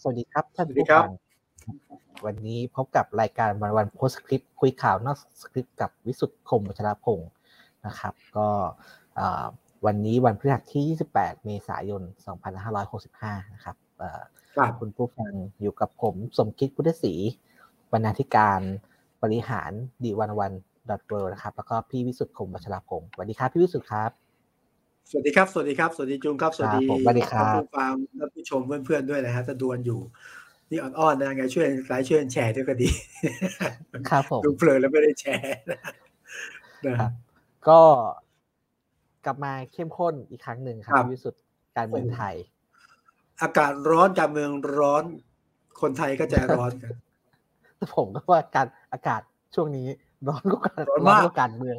สวัสดีครับท่านผู้ฟังวันนี้พบกับรายการวันวันโพสคริปคุยข่าวนอกสคริปต์กับวิสุทธ์คมวัชรพงศ์นะครับ ก็วันนี้วันพฤหัสที่ 28 เมษายน 2565 นะครับคุณผู้ฟังอยู่กับผมสมคิดพุทธศรีบรรณาธิการบริหารดีวันวันดอทเนะครับ แล้วก็พี่วิสุทธ์คมวัชรพงศ์สวัสดีครับพี่วิสุทธ์ครับ สวัสดีครับ สวัสดีครับ สวัสดีจุงครับ สวัสดีสวัสดีครับผู้ฟังท่านผู้ชมเพื่อนๆด้วยนะฮะถ้าดวนอยู่ นี่อ่อนๆนะไงช่วยไลค์ช่วยแชร์ด้วยก็ดี ครับผมดูเพลินแล้วไม่ได้แชร์นะครับ ก็กลับมาเข้มข้นอีกครั้งหนึ่งครับวิสุทธ์การเมืองไทย อากาศร้อนการเมืองร้อน คนไทยก็ใจร้อนกันผมก็ว่าการอากาศช่วงนี้ร้อนก็การร้อนมากการเมือง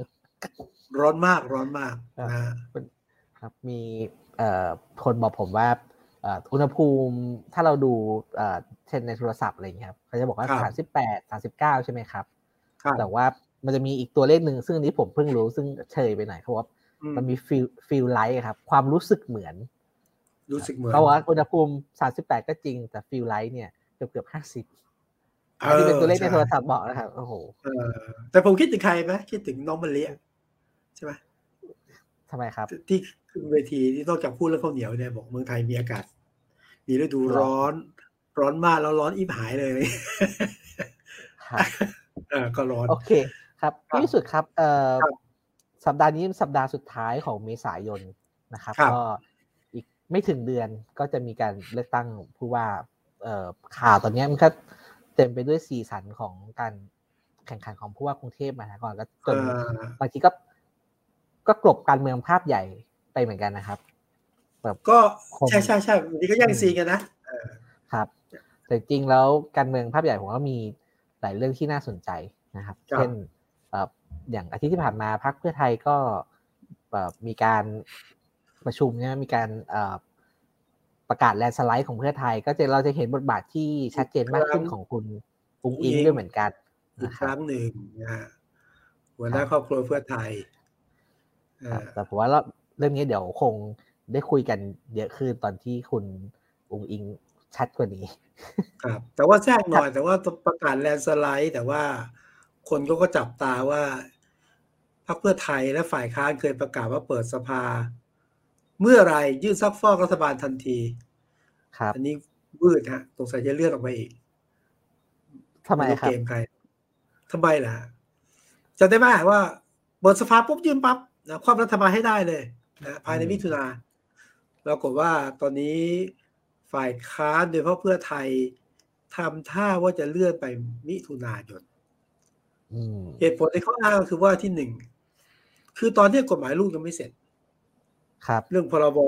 ร้อนมากร้อนมาก ครับมีคนบอกผมว่าอุณหภูมิถ้าเราดูเช่นในโทรศัพท์อะไรอย่างนี้ครับเขาจะบอกว่าสามสิบแปดสามสิบเก้าใช่ไหมครับ แต่ว่ามันจะมีอีกตัวเลขหนึ่งซึ่งนี้ผมเพิ่งรู้ซึ่งเชยไปหน่อยเขาว่ามันมี feel feel like ครับ ความรู้สึกเหมือน รู้สึกเหมือนเพราะว่าอุณหภูมิสามสิบแปดก็จริงแต่ feel like เนี่ยเกือบเกือบห้าสิบอันนี้เป็นตัวเลขในโทรศัพท์บอกนะครับโอ้โหแต่ผมคิดถึงใครไหมคิดถึงน้องมันเลี้ยใช่ไหม ทำไมครับ ที่ขึ้นเวทีที่นอกจากพูดเรื่องข้าวเหนียวเนี่ยบอกเมืองไทยมีอากาศ มีฤดูร้อน ร้อนมากแล้วร้อนอิบหายเลยเออก็ร้อน โอเค ครับที่สุดครับเอ่อสัปดาห์นี้สัปดาห์สุดท้ายของเมษายนนะครับก็อีกไม่ถึงเดือนก็จะมีการเลือกตั้งผู้ว่าเอ่อข่าวตอนนี้มันก็เต็มไปด้วยสีสันของการแข่งขันของผู้ว่ากรุงเทพมาก่อนก็จนบางทีก็ ก็กลบการเมืองภาพใหญ่ไปเหมือนกันนะครับแบบก็ใช่ใช่ใช่นี่ก็ยังซีกันนะครับแต่จริงแล้วการเมืองภาพใหญ่ผมว่ามีหลายเรื่องที่น่าสนใจนะครับ เช่นอย่างอาทิตย์ที่ผ่านมาพรรคเพื่อไทยก็มีการประชุมเนี่ยมีการประกาศแลนสไลด์ของเพื่อไทย ก็จะเราจะเห็นบทบาทที่ชัดเจนมากขึ้นของคุณปุ้งอิงด้วยเหมือนกันอีกครั้งหนึ่งนะฮะหัวหน้าครอบครัวเพื่อไทย แต่ผมว่าเรื่องนี้เดี๋ยวคงได้คุยกันเยอะขึ้นตอนที่คุณองอิงชัดกว่านี้ ครับ แต่ว่าแทรกหน่อย แต่ว่าประกาศแลนสไลด์ แต่ว่าคนก็ก็จับตาว่าพรรคเพื่อไทยและฝ่ายค้านเคยประกาศว่าเปิดสภา เมื่อไรยื่นซักฟอกรัฐบาลทันที ครับ อันนี้บืดฮะสงสัยจะเลื่อนออกไปอีกทำไมครับเกมใครทำไมล่ะจะได้ไหมว่าเปิดสภาปุ๊บยื่นปั๊บ นะความรัฐบาลให้ได้เลยนะภายในมิถุนาปรากฏว่าตอนนี้ฝ่ายค้านโดยเฉพาะเพื่อไทยทำท่าว่าจะเลื่อนไปมิถุนายนเหตุผลที่เขาอ้างคือว่าที่หนึ่ง คือตอนนี้กฎหมายลูกยังไม่เสร็จ ครับ เรื่องพรบ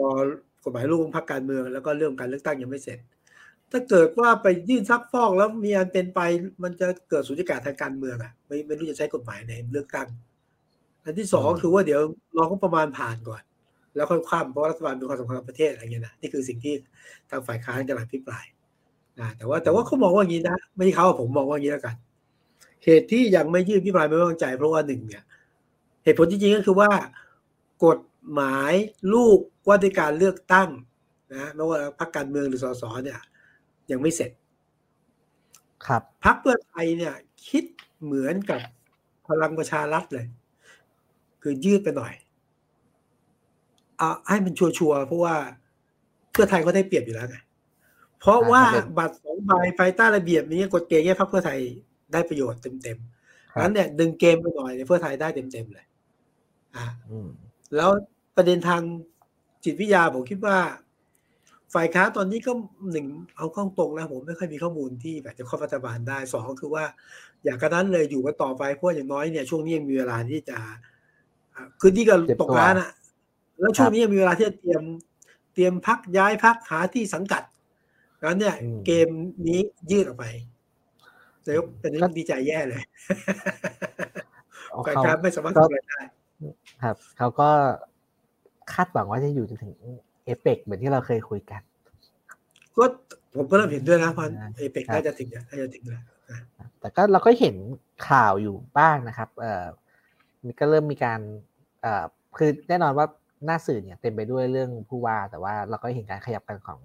กฎหมายลูกของพรรคการเมือง แล้วก็เรื่องการเลือกตั้งยังไม่เสร็จ ถ้าเกิดว่าไปยื่นซักฟอกแล้วมีอันเป็นไป มันจะเกิดสุญญากาศทางการเมืองอะ ไม่ไม่รู้จะใช้กฎหมายในเลือกตั้ง อันที่สองคือว่าเดี๋ยวรอก็ประมาณผ่านก่อน แล้วค่อยคว่ำเพราะรัฐบาลมีความสำคัญกับประเทศอะไรเงี้ยนะนี่คือสิ่งที่ทางฝ่ายค้านกำลังพิปรายนะแต่ว่าแต่ว่าเขามองว่าอย่างนี้นะไม่ใช่เขาผมมองว่าอย่างนี้แล้วกัน เหตุที่ยังไม่ยื่นพิปรายไม่ไว้วางใจ เพราะว่าหนึ่งเนี่ย เหตุผลจริงๆก็คือว่ากฎหมายลูกว่าด้วยการเลือกตั้งนะไม่ว่าพรรคการเมืองหรือสสเนี่ย ยังไม่เสร็จ ครับพรรคเพื่อไทยเนี่ย คิดเหมือนกับพลังประชารัฐเลย คือยืดไปหน่อยเอาให้มันชัวร์เพราะว่าเพื่อไทยก็ได้เปรียบอยู่แล้วไงเพราะว่าบัตรสองใบไฟใต้ระเบียบนี้กฎเกณฑ์แค่พรรคเพื่อไทยได้ประโยชน์เต็มๆนั้นเนี่ยดึงเกมไปหน่อยเพื่อไทยได้เต็มๆเลย อ่าแล้วประเด็นทางจิตวิทยาผมคิดว่า ฝ่ายค้าตอนนี้ก็หนึ่งเอาข้องตรงนะผมไม่ค่อยมีข้อมูลที่แบบจะเข้ารัฐบาลได้สองคือว่า อย่างกระนั้นเลยอยู่กันต่อไปเพราะอย่างน้อยเนี่ยช่วงนี้ยังมีเวลาที่จะ คือที่ก็ตกร้านอะแล้วช่วงนี้มีเวลาที่จะเตรียมเตรียมพักย้ายพักหาที่สังกัดงั้นเนี่ย เกมนี้ยืดออกไปแล้วเป็นเรื่องดีใจแย่เลยฝ่ายการไม่สามารถทำอะไรได้ ครับ เขาก็คาดหวังว่าจะอยู่จนถึงเอเปกเหมือนที่เราเคยคุยกัน ก็ผมก็เริ่มเห็นด้วยนะพันเอเปกน่าจะถึงน่าจะถึงแล้วแต่ก็เราก็เห็นข่าวอยู่บ้างนะครับ เอ่อนี่ ก็เริ่มมีการเอ่อคือแน่นอนว่าหน้าสื่อเนี่ยเต็มไปด้วยเรื่องผู้ว่า แต่ว่าเราก็เห็นการขยับกันของ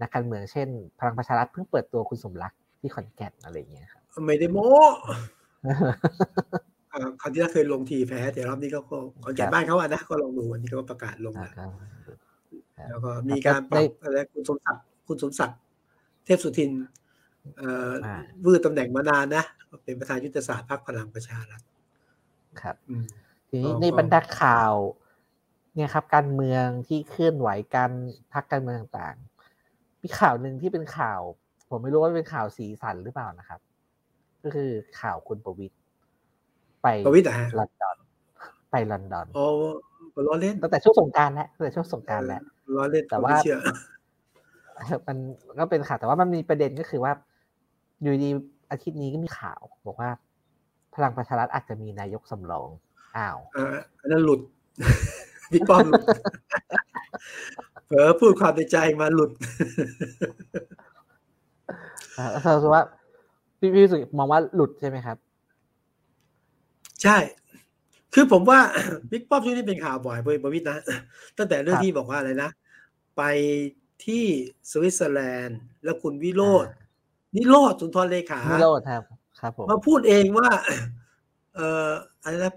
นักการเมืองเช่น พลังประชารัฐเพิ่งเปิดตัวคุณสมรักที่ขอนแก่นอะไรอย่างเงี้ยครับไม่ได้โม้อ่าคราวที่แล้วเคยลงทีแพ้แต่รอบนี้ก็ก็ขอนแก่นบ้านเขาอะนะก็ลองดูวันนี้ก็ประกาศลงอ่าแล้วก็แล้วก็มีการปได้รับอะไรคุณสมศักดิ์คุณสมศักดิ์เทพสุทินเอ่ออ่าวืดตำแหน่งมานานนะเป็นประธานยุทธศาสตร์พรรคพลังประชารัฐ ครับอืมทีนี้ก็ในบรรดาข่าว เนี่ยครับ การเมืองที่เคลื่อนไหวการพักการเมืองต่างๆมีข่าวหนึ่งที่เป็นข่าว ผมไม่รู้ว่าเป็นข่าวสีสันหรือเปล่านะครับ ก็คือข่าวคุณประวิตรไปประวิตรเหรอฮะลอนดอนไปลอนดอนอ๋อล้อเล่นตั้งแต่ช่วงสงกรารแล้วตั้งแต่ช่วงสงกรารแล้วล้อเล่นแต่ว่าไม่เชื่อมันก็เป็นข่าวแต่ว่ามันมีประเด็นก็คือว่า อยู่ดีอาทิตย์นี้ก็มีข่าว บอกว่า พลังประชารัฐอาจจะมีนายกสำรองอ้าวอ่าอันนั้นหลุดบิ๊กป้อมหลุดเผลอพูดความในใจมาหลุดอ่าแสดงว่าพี่พี่รู้สึกมองว่าหลุดใช่ไหมครับ ใช่ คือผมว่าบิ๊กป้อมช่วงนี้เป็นข่าวบ่อยบิ๊กประวิตรนะ ตั้งแต่เรื่องครับที่บอกว่าอะไรนะ ไปที่สวิตเซอร์แลนด์ แล้วคุณนิโรธนิโรธสุนทรเลขานิโรธครับ ครับผมมาพูดเองว่า เอ่ออะไรนะ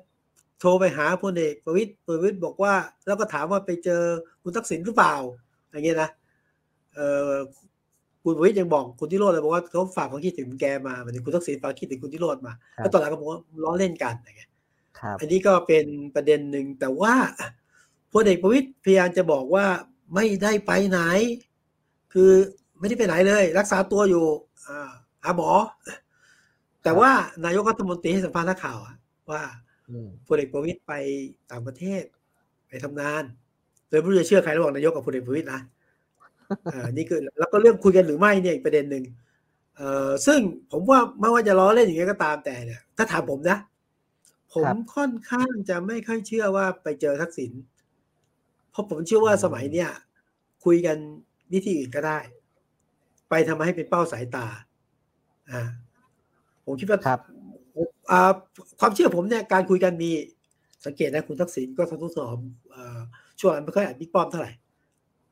โทรไปหาพลเอกประวิตรประวิตรบอกว่า แล้วก็ถามว่าไปเจอคุณทักษิณหรือเปล่าอย่างเงี้ยนะเอ่อคุณประวิตรยังบอกคุณนิโรธเลยบอกว่าเขาฝากความคิดถึงแกมาเหมือนคุณทักษิณฝากคิดถึงคุณนิโรธมาครับแล้วตอนหลังก็บอกว่าล้อเล่นกันอย่างเงี้ยครับอันนี้ก็เป็นประเด็นหนึ่งแต่ว่าพลเอกประวิตรพยายามจะบอกว่าไม่ได้ไปไหน คือไม่ได้ไปไหนเลย รักษาตัวอยู่อ่าหาหมอ แต่ว่านายกรัฐมนตรีให้สัมภาษณ์นักข่าวอะว่าอืมพลเอกประวิตรไปต่างประเทศ ไปทำงานเลยไม่รู้จะเชื่อใครระหว่างนายกกับพลเอกประวิตรนะเออนี่คือแล้วก็เรื่องคุยกันหรือไม่เนี่ยอีกประเด็นหนึ่งเอ่อซึ่งผมว่าไม่ว่าจะล้อเล่นอย่างไงก็ตามแต่เนี่ย ถ้าถามผมนะ ผมค่อนข้างจะไม่ค่อยเชื่อว่าไปเจอทักษิณเพราะผมเชื่อว่าสมัยเนี้ยคุยกันวิธีอื่นก็ได้ ไปทำให้เป็นเป้าสายตา อ่า ผมคิดว่าครับอ่าความเชื่อผมเนี่ยการคุยกันมีสังเกตนะคุณทักษิณก็ทนุถนอมเอ่อช่วงนั้นไม่ค่อยอ่านบิ๊กป้อมเท่าไหร่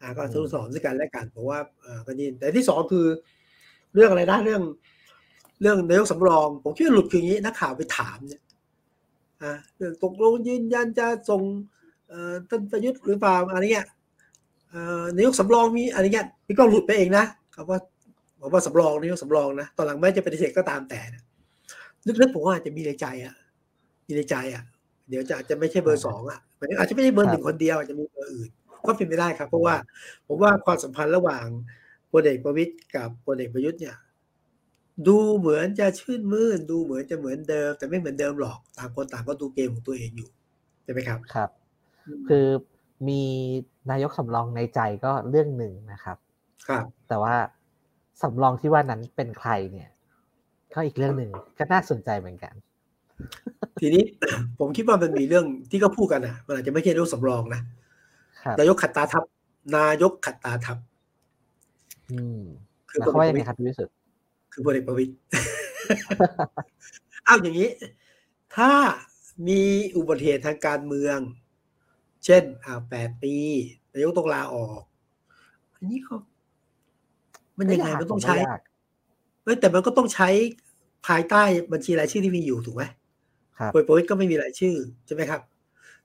อ่าก็ทนุถนอมด้วยกันและกันเพราะว่าเอ่อก็นี่แต่ที่สองคือ เรื่องอะไรนะเรื่อง เรื่องนายกสำรอง ผมคิดว่าหลุดคืออย่างนี้นักข่าวไปถามเนี่ยอ่าเรื่องตกลงยืนยันจะส่งเอ่อท่านประยุทธ์หรือเปล่าอะไรเงี้ยเอ่อนายกสำรองมีอะไรเงี้ยพี่ก็หลุดไปเองนะครับว่า บอกว่าสำรองนายกสำรองนะตอนหลังแม้จะปฏิเสธก็ตามแต่นะลึกๆผมว่าอาจจะมีในใจอะ มีในใจอะ เดี๋ยวจะอาจจะไม่ใช่เบอร์สองอะหมายถึงอาจจะไม่ใช่เบอร์หนึ่งคนเดียวอาจจะมีเบอร์อื่นก็เป็นไปได้ครับ เพราะว่าผมว่าความสัมพันธ์ระหว่างพลเอกประวิตยกับพลเอกประยุทธ์เนี่ย ดูเหมือนจะชื่นมื่นดูเหมือนจะเหมือนเดิม แต่ไม่เหมือนเดิมหรอกต่างคนต่างก็ดูเกมของตัวเองอยู่ใช่ไหมครับครับ คือมีนายกสำรองในใจก็เรื่องหนึ่งนะครับ ครับ แต่ว่า สำรองที่ว่านั้นเป็นใครเนี่ยก็อีกเรื่องหนึ่งก็น่าสนใจเหมือนกัน ทีนี้ผมคิดว่ามันมีเรื่องที่เขาพูดกันอะ มันอาจจะไม่ใช่นายกสำรองนะครับนายกขัดตาทับ นายกขัดตาทับอืมคือแล้วพลเขาว่าเอยักงประไงวิตยครับพี่วิสุทธิ์คือพลเอกประวิตยเอาอย่างนี้ ถ้ามีอุบัติเหตุทางการเมือง เช่น อ่าแปดปีนายกต้องลาออก อันนี้เขา มันยังไงมันต้องใช้ไม่ยากเฮ้ยแต่มันก็ต้องใช้ภายใต้บัญชีรายชื่อที่มีอยู่ถูกไหมครับพลเอกประวิตยก็ไม่มีรายชื่อใช่ไหมครับ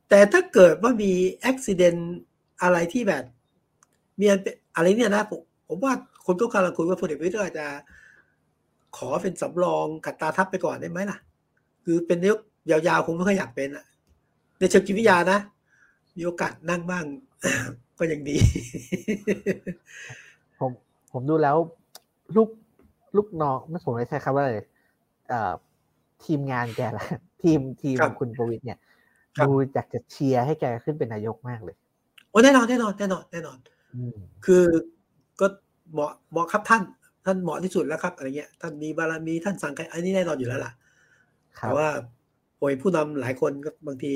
แต่ถ้าเกิดว่ามีอุบิเหตุอะไรที่แบบ มีอันเป็นอะไรเนี่ยนะผมผมว่าคนก็กำลังคุยว่าพลเอกประวิตยอาจจะขอเป็นสำรองขัดตาทับไปก่อนได้ไหมล่ะ คือเป็นนายกยาวๆคงไม่ค่อยอยากเป็นอะในเชิงจิตวิทยานะ มีโอกาสนั่งบ้าง ก็ยังดี ผม ผมดูแล้วลูกลูกน้องไม่ผมไม่ใช่คำว่าอะไรเอ่อทีมงานแกละทีมทีมครับคุณประวิตรเนี่ยครับดูอยากจะเชียร์ให้แกขึ้นเป็นนายกมากเลย โอ้แน่นอนแน่นอนแน่นอนแน่นอนอืมคือก็เหมาะเหมาะครับท่าน ท่านเหมาะที่สุดแล้วครับอะไรเงี้ยท่านมีบารมีท่านสั่งใครอันนี้แน่นอนอยู่แล้วล่ะครัแต่บว่าโอยผู้นำหลายคนก็บางที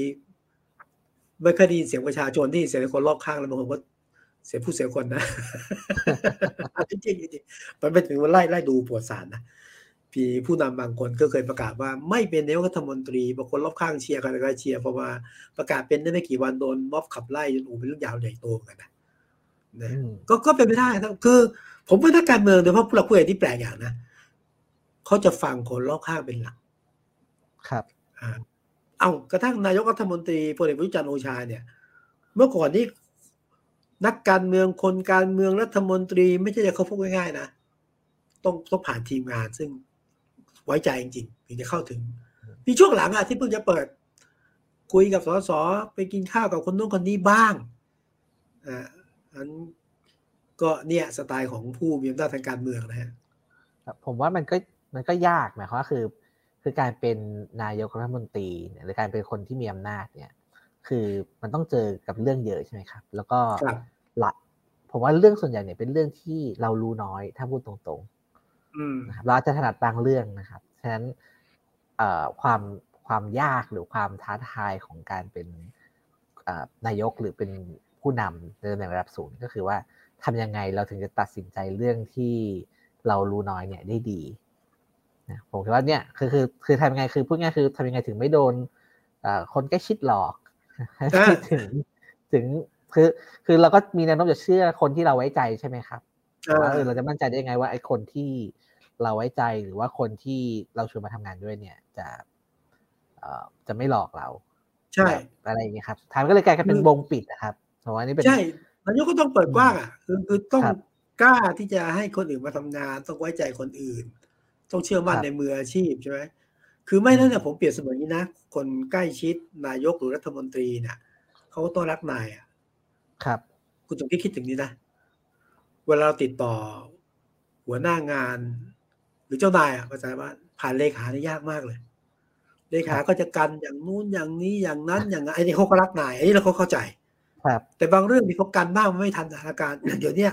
ไม่เคอยได้ยินเสียงประชาชนที่เสียงคนรอบข้างแล้วบางคนก็ เสียผู้เสียคนนะจริงๆจริงๆมันไม่ถึงว่าไล่ไล่ดูปวดสารนะพี่ผู้นำบางคนก็เคยประกาศว่าไม่เป็นนายกรัฐมนตรีบางคนรอบข้างเชียร์กันก็เชียร์เพราะว่าประกาศเป็นได้ไม่กี่วันโดนม็อบขับไล่จนโอ้เป็นเรื่องยาวใหญ่โตเหมือนกันนะนะก็ก็เป็นไปได้ครับคือ ผมว่านักการเมืองโดยเฉพาะผู้หลักผู้ใหญ่ที่แปลกอย่างนะเขาจะฟังคนรอบข้างเป็นหลัก ครับอ่าเอากระทั่งนายกรัฐมนตรีพลเอกประยุจันทร์โอชาเนี่ย เมื่อก่อนนี้ นักการเมืองคนการเมืองรัฐมนตรีไม่ใช่จะเขาพบง่ายๆนะต้องต้องผ่านทีมงานซึ่งไว้ใจจริงๆถึงจะเข้าถึงมีช่วงหลังอะที่เพิ่งจะเปิด คุยกับสสไปกินข้าวกับคนนู้นคนนี้บ้างอ่าอันก็เนี่ยสไตล์ของผู้มีอำนาจทางการเมืองนะฮะผมว่ามันก็มันก็ยากหมายความว่าคือ คือการเป็นนายกรัฐมนตรีหรือการเป็นคนที่มีอำนาจเนี่ย คือมันต้องเจอกับเรื่องเยอะใช่ไหมครับ แล้วก็ละผมว่าเรื่องส่วนใหญ่เนี่ยเป็นเรื่องที่เรารู้น้อยถ้าพูดตรงๆนะครับเราจะถนัดบางเรื่องนะครับฉะนั้นความความยากหรือความท้าทายของการเป็นนายกหรือเป็นผู้นำในระดับสูงก็คือว่าทำยังไงเราถึงจะตัดสินใจเรื่องที่เรารู้น้อยเนี่ยได้ดีนะผมคิดว่าเนี่ยคือคือคือทำยังไงคือพูดง่ายคือทำยังไงถึงไม่โดนคนใกล้ชิดหลอก ถึงถึงคือคือเราก็มีแนวโน้มจะเชื่อคนที่เราไว้ใจใช่ไหมครับว่าเออเราจะมั่นใจได้ยังไงว่าไอ้คนที่เราไว้ใจหรือว่าคนที่เราชวนมาทำงานด้วยเนี่ย จะเอ่อจะไม่หลอกเรา ใช่ อะไรอย่างเงี้ยครับทางก็เลยกลายเป็นวงปิดนะครับเพราะว่านี่เป็นใช่นายกก็ต้องเปิดกว้างอะคือคือต้องกล้าที่จะให้คนอื่นมาทำงาน ต้องไว้ใจคนอื่น ต้องเชื่อมั่นในมืออาชีพใช่ไหม คือไม่นั่นเนี่ยผมเปรียบเสมือนนี้นะ คนใกล้ชิดนายกหรือรัฐมนตรีเนี่ยเขาก็ต้องรักนายอะ ครับ คุณต้องคิดถึงนี้นะ เวลาเราติดต่อหัวหน้างาน หรือเจ้านายอะเข้าใจว่าผ่านเลขานี่ยากมากเลย เลขาก็จะกันอย่างนู้นอย่างนี้อย่างนั้น อย่างนั้นไอ้นี่เขาก็รักนายอันนี้เราเขาเข้าใจ ครับ แต่บางเรื่องที่เขากันบ้างมันไม่ทันสถานการณ์เดี๋ยวนี้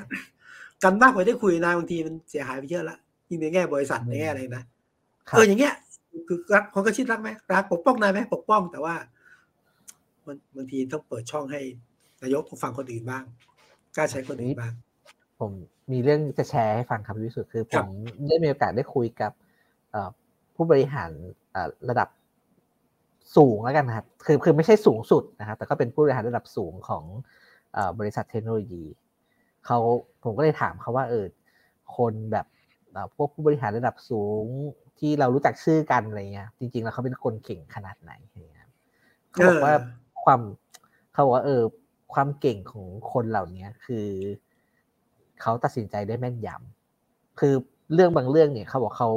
กันบ้างไปได้คุยนายบางทีมันเสียหายไปเยอะละยิ่งในแง่บริษัทในแง่อะไรนะเอออย่างเงี้ย คือรักคนก็ชิดรักไหมรักปกป้องนายไหมปกป้อง แต่ว่ามันบางทีต้องเปิดช่องให้นายกต้องฟังคนอื่นบ้างกล้าใช้คนอื่นบ้าง ผมมีเรื่องจะแชร์ให้ฟังครับที่สุดคือผมได้มีโอกาสได้คุยกับผู้บริหารระดับสูงแล้วกันนะครับ คือคือไม่ใช่สูงสุดนะครับแต่ก็เป็นผู้บริหารระดับสูงของบริษัทเทคโนโลยีเขาผมก็เลยถามเขาว่าเออคนแบบพวกผู้บริหารระดับสูง ที่เรารู้จักชื่อกันอะไรเงี้ยจริง ๆ แล้วเขาเป็นคนเก่งขนาดไหนเขาบอกว่าความเขาบอกว่าเออ ความเก่งของคนเหล่านี้คือเขาตัดสินใจได้แม่นยำคือเรื่องบางเรื่องเนี่ยเขาบอกเขา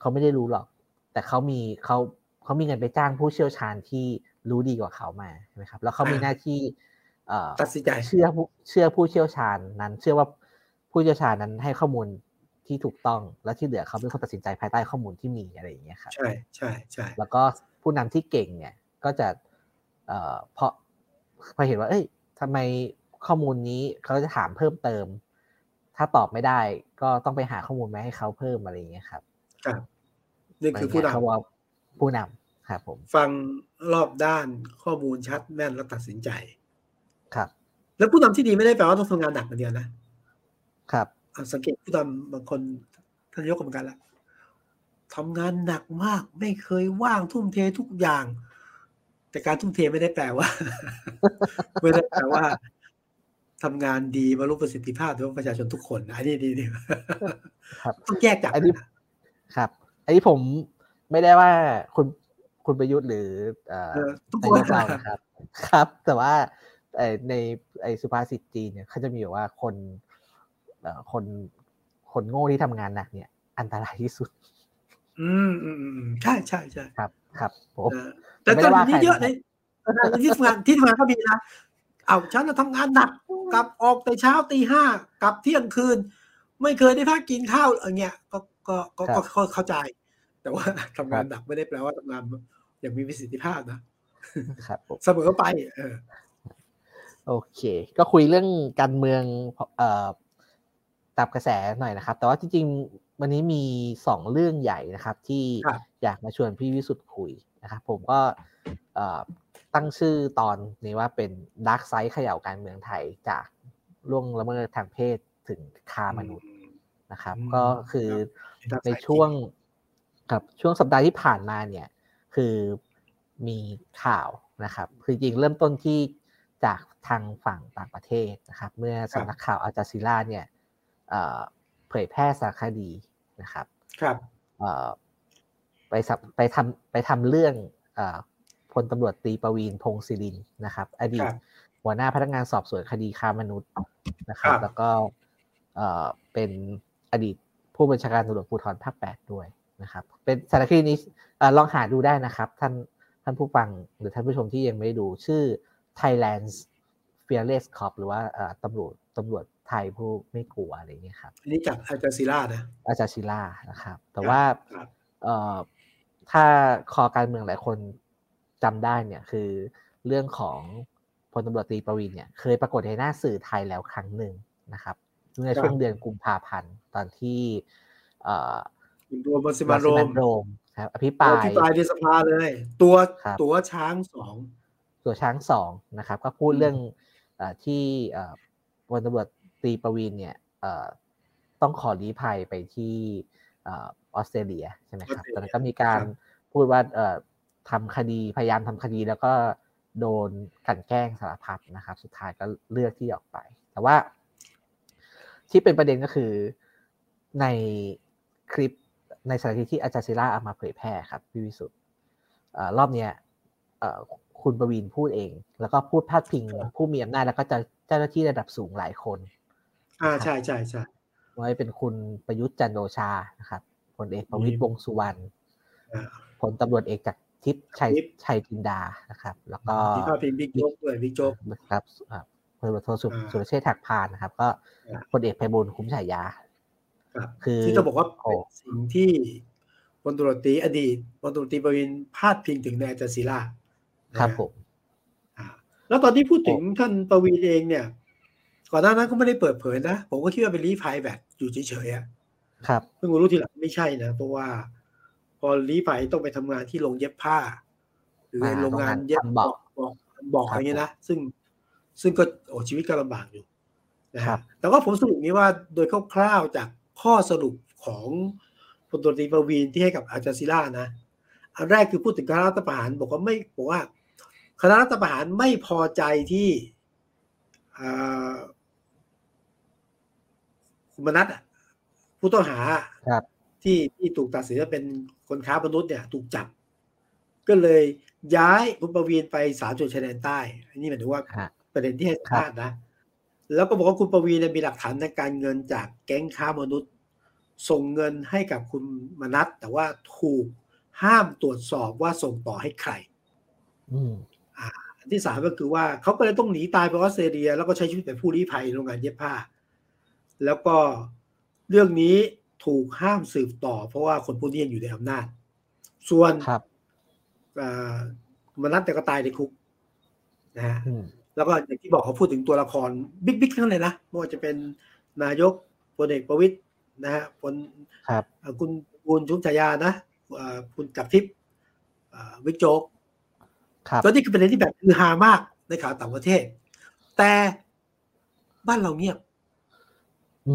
เขาไม่ได้รู้หรอก แต่เขามีเขาเขามีเงินไปจ้างผู้เชี่ยวชาญที่รู้ดีกว่าเขามาใช่ไหมครับ แล้วเขามีหน้าที่ตัดสินใจเชื่อผู้เชื่อผู้เชี่ยวชาญนั้น เชื่อว่าผู้เชี่ยวชาญนั้นให้ข้อมูล ที่ถูกต้องและที่เหลือเขาเป็นคนตัดสินใจภายใต้ข้อมูลที่มีอะไรอย่างเงี้ยครับใช่ใช่ใช่แล้วก็ผู้นำที่เก่งเนี่ยก็จะเอ่อเพราะพอเห็นว่า เอ้ยทำไมข้อมูลนี้เขาจะถามเพิ่มเติม ถ้าตอบไม่ได้ ก็ต้องไปหาข้อมูลมาให้เขาเพิ่มอะไรอย่างเงี้ยครับครับนี่คือผู้นำเขาว่าผู้นำครับผมฟังรอบด้านข้อมูลชัดแม่นแล้วตัดสินใจ ครับ แล้วผู้นำที่ดีไม่ได้แปลว่าต้องทำงานหนักอย่างเดียวนะครับ สังเกตผู้นำบางคนท่านยกกรรมการละทำงานหนักมากไม่เคยว่างทุ่มเททุกอย่าง แต่การทุ่มเทไม่ได้แปลว่า ไม่ได้แปลว่าทำงานดีบรรลุประสิทธิภาพโดยประชาชนทุกคนอันนี้ดีดีครับต้องแยกจากอันนี้ครับ อันนี้ผมไม่ได้ว่าคุณคุณประยุทธ์หรือทุกคนเรานะครับ ครับ แต่ว่าในไอสุภาษิตจีนเนี่ยเขาจะมีอยู่ว่าคน คนคนโง่ที่ทำงานหนักเนี่ย อันตรายที่สุดอืมอืมอืมใช่ใช่ใช่ครับ ครับผมแต่ตอนนี้เยอะเลยที่ทำงานที่ทำงานก็มีนะเอาฉันทำงานหนักกลับออกแต่เช้าตีห้ากลับเที่ยงคืน ไม่เคยได้พักกินข้าวอะไรเงี้ยก็ก็ก็เข้าใจ แต่ว่าทำงานหนักไม่ได้แปลว่าทำงานอย่างมีประสิทธิภาพนะครับเสมอไป เออโอเค ก็คุยเรื่องการเมืองเอ่อ ตามกระแสหน่อยนะครับ แต่ว่าจริงๆวันนี้มีสองเรื่องใหญ่นะครับ ที่อยากมาชวนพี่วิสุทธ์คุยนะครับ ผมก็ตั้งชื่อตอนนี้ว่าเป็นดาร์กไซด์เขย่าการเมืองไทยจากล่วงละเมิดทางเพศถึงคามนุษย์นะครับ ก็คือในช่วงกับช่วงสัปดาห์ที่ผ่านมาเนี่ย คือมีข่าวนะครับ คือจริงเริ่มต้นที่จากทางฝั่งต่างประเทศนะครับ เมื่อสำนักข่าวอาจาซิล่าเนี่ย เผยแพร่สารคดีนะครับ ครับไปไปทำไปทำเรื่องพลตำรวจตีประวีนพงศิรินนะครับ อดีตหัวหน้าพนักงานสอบสวนคดีค้ามนุษย์นะครับ แล้วก็เป็นอดีตผู้บัญชาการตำรวจภูธรภาคแปดด้วยนะครับ เป็นสารคดีนี้ลองหาดูได้นะครับ ท่านท่านผู้ฟังหรือท่านผู้ชมที่ยังไม่ดูชื่อ Thailand's Fearless Cop หรือว่าตำรวจตำรวจ ไทยผู้ไม่กลัวอะไรเงี้ยครับอันนี้จากอาจารซิล่านะอาจารซิล่านะครับ แต่ว่าถ้าคอการเมืองหลายคนจำได้เนี่ยคือเรื่องของพลตำรวจตีประวินเนี่ยเคยปรากฏในหน้าสื่อไทยแล้วครั้งหนึ่งนะครับเมื่อช่วงเดือนกุมภาพันธ์ตอนที่รวมบสิมาโรมโรมครับอภิปรายอภิปรายในสภาเลย ตัวตัวช้างสองตัวช้างสองนะครับ ก็พูดเรื่องที่พลตำรวจ ตีประวินเนี่ยต้องขอลี้ภัยไปที่ออสเตรเลียใช่ไหมครับตอนนั้นก็มีการพูดว่าทำคดีพยายามทำคดีแล้วก็โดนกันแกล้งสารพัดนะครับ สุดท้ายก็เลือกที่ออกไป แต่ว่า ที่เป็นประเด็นก็คือในคลิปในสารคดีที่อาจารย์ซิล่าเอามาเผยแพร่ครับพี่วิสุทธ์รอบเนี้ยคุณประวินพูดเอง แล้วก็พูดพาดพิงผู้มีอำนาจแล้วก็เจ้าหน้าที่ระดับสูงหลายคน อ่าใช่ใช่ใช่ไว้เป็นคุณประยุทธ์จันโอชานะครับพลเอกประวิตรวงสุวรรณพลตำรวจเอกจักรทิพย์ชัยชัยจินดานะครับ แล้วก็ที่พาดพิงบิ๊กโจ๊กด้วยบิ๊กโจ๊กครับพลตำรวจโทสุรเชษฐ์หักพาลนะครับ ก็พลเอกไพบูลย์คุ้มฉายาคือที่จะบอกว่าเป็นสิ่งที่พลตำรวจตรีอดีตพลตำรวจตรีปวีณพาดพิงถึงในอาจารย์ศิลาครับผมแล้วตอนที่พูดถึงท่านประวินเองเนี่ย ก่อนหน้านั้นก็ไม่ได้เปิดเผยนะ ผมก็คิดว่าเป็นลี้ภัยแบบอยู่เฉยๆอะครับเพิ่งรู้ทีหลังไม่ใช่นะ เพราะว่า พอรีพายต้องไปทำงานที่โรงเย็บผ้า หรือโรงงานเย็บบอกบอกบอกอะไรเงี้ยนะซึ่งซึ่งก็โอ้ชีวิตก็ลำบากอยู่นะครับแต่ว่าผมสรุปนี้ว่าโดยคร่าวๆจากข้อสรุปของพลตรีประวีนที่ให้กับอาจารย์ศิลานะ อันแรกคือพูดถึงคณะรัฐประหารบอกว่าไม่บอกว่า คณะรัฐประหารไม่พอใจที่ คุณมนัทผู้ต้องหาที่ที่ถูกตัดสินว่าเป็นคนค้ามนุษย์เนี่ย ถูกจับ ก็เลยย้ายคุณประวีนไปสามจุดชายแดนใต้ อันนี้หมายถึงว่าประเด็นที่ให้สัมภาษณ์นะ แล้วก็บอกว่าคุณประวีนมีหลักฐานในการเงินจากแก๊งค้ามนุษย์ ส่งเงินให้กับคุณมนัทแต่ว่าถูกห้ามตรวจสอบว่าส่งต่อให้ใครอันที่สามก็คือว่าเขาก็เลยต้องหนีตายไปออสเตรเลีย แล้วก็ใช้ชีวิตเป็นผู้ลี้ภัยโรงงานเย็บผ้า แล้วก็เรื่องนี้ถูกห้ามสืบต่อ เพราะว่าคนพวกนี้ยังอยู่ในอำนาจ ส่วนครับมนัทแต่ก็ตายในคุกนะฮะแล้วก็อย่างที่บอกเขาพูดถึงตัวละครบิ๊กบิ๊กทั้งเลยนะไม่ว่าจะเป็นนายกพลเอกประวิตยนะฮะพลคุณคุณชุมชายานะคุณจับทิพย์วิกโจ๊กก็นี่คือประเด็นที่แบบคือฮามากในข่าวต่างประเทศ แต่บ้านเราเงียบ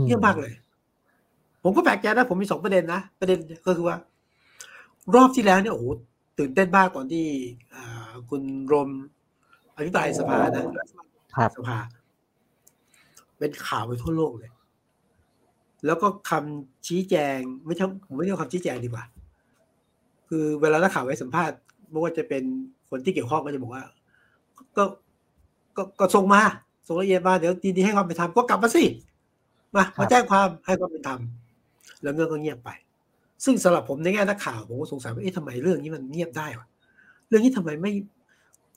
เงียบมากเลย ผมก็แปลกใจนะผมมีสองประเด็นนะประเด็นก็คือว่า รอบที่แล้วเนี่ยโอ้โหตื่นเต้นมากตอนที่คุณรมอภิปรายสภานะสภา เป็นข่าวไปทั่วโลกเลย แล้วก็คำชี้แจงไม่ใช่ผมไม่เรียกคำชี้แจงดีกว่า คือเวลานักข่าวไปสัมภาษณ์ไม่ว่าจะเป็นคนที่เกี่ยวข้องก็จะบอกว่า ก็ก็ก็ส่งมาส่งละเอียดมาเดี๋ยวดีดีให้ความเป็นธรรมก็กลับมาสิ มามาแจ้งความให้ความเป็นธรรมแล้วเงื่อนก็เงียบไป ซึ่งสำหรับผมในแง่นักข่าวผมก็สงสัยว่าเอ๊ะทำไมเรื่องนี้มันเงียบได้วะเรื่องนี้ทำไมไม่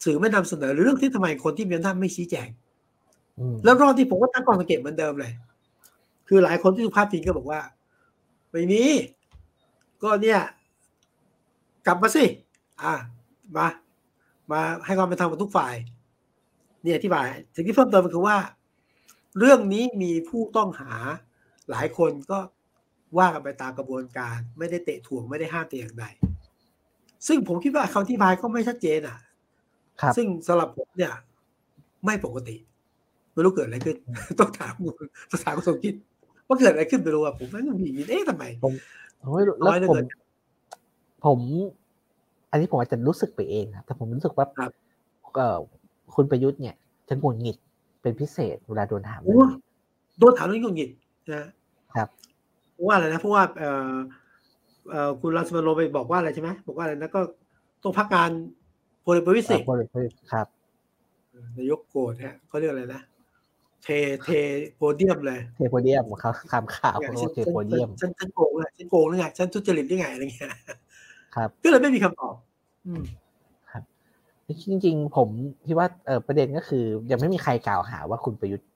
สื่อไม่นำเสนอหรือเรื่องที่ทำไมคนที่มีอำนาจไม่ชี้แจงแล้วรอบที่ผมก็ตั้งข้อสังเกตเหมือนเดิมเลย คือหลายคนที่สุภาพจริงก็บอกว่าไม่มีก็เนี่ย กลับมาสิอ่ามา มาให้ความเป็นธรรมกับทุกฝ่าย เนี่ยที่บายสิ่งที่เพิ่มเติมคือว่า เรื่องนี้มีผู้ต้องหาหลายคนก็ว่ากันไปตามกระบวนการ ไม่ได้เตะถ่วงไม่ได้ห้ามแต่อย่างใดซึ่งผมคิดว่าคำที่บายก็ไม่ชัดเจนอะซึ่งสำหรับผมเนี่ย ไม่ปกติไม่รู้เกิดอะไรขึ้น ต้องถามคุณต้องถามคุณสมคิดว่าเกิดอะไรขึ้นไม่รู้อะผมไม่รู้มีเอ๊ะทำไมผมไม่รู้แล้วผมผม อันนี้ผมอาจจะรู้สึกไปเองนะแต่ผมรู้สึกว่าเออคุณประยุทธ์เนี่ยจะหงุดหงิด เป็นพิเศษเวลาโดนถามโอ้เรื่องนี้โดนถามเรื่องหงุดหงิดนะครับเพราะว่าอะไรนะเพราะว่าเอ่อเอ่อคุณรัสมาโลไปบอกว่าอะไรใช่ไหมบอกว่าอะไรนะก็ต้องพักงานพลเอกประวิตรสิเอ่อบริบทครับนายกโกรธฮะเขาเรียกอะไรนะเทเทโพเดียมเลยเทโพเดียมเขาคำข่าวเนี่ยโอฉันเทโพเดียมฉันฉันโกงเลยฉันโกงหรือไงฉันทุจริตหรือไงอะไรเงี้ยครับก็เลยไม่มีคำตอบ อืม จริง ๆ ผมคิดว่าเออประเด็นก็คือ ยังไม่มีใครกล่าวหาว่าคุณประยุทธ์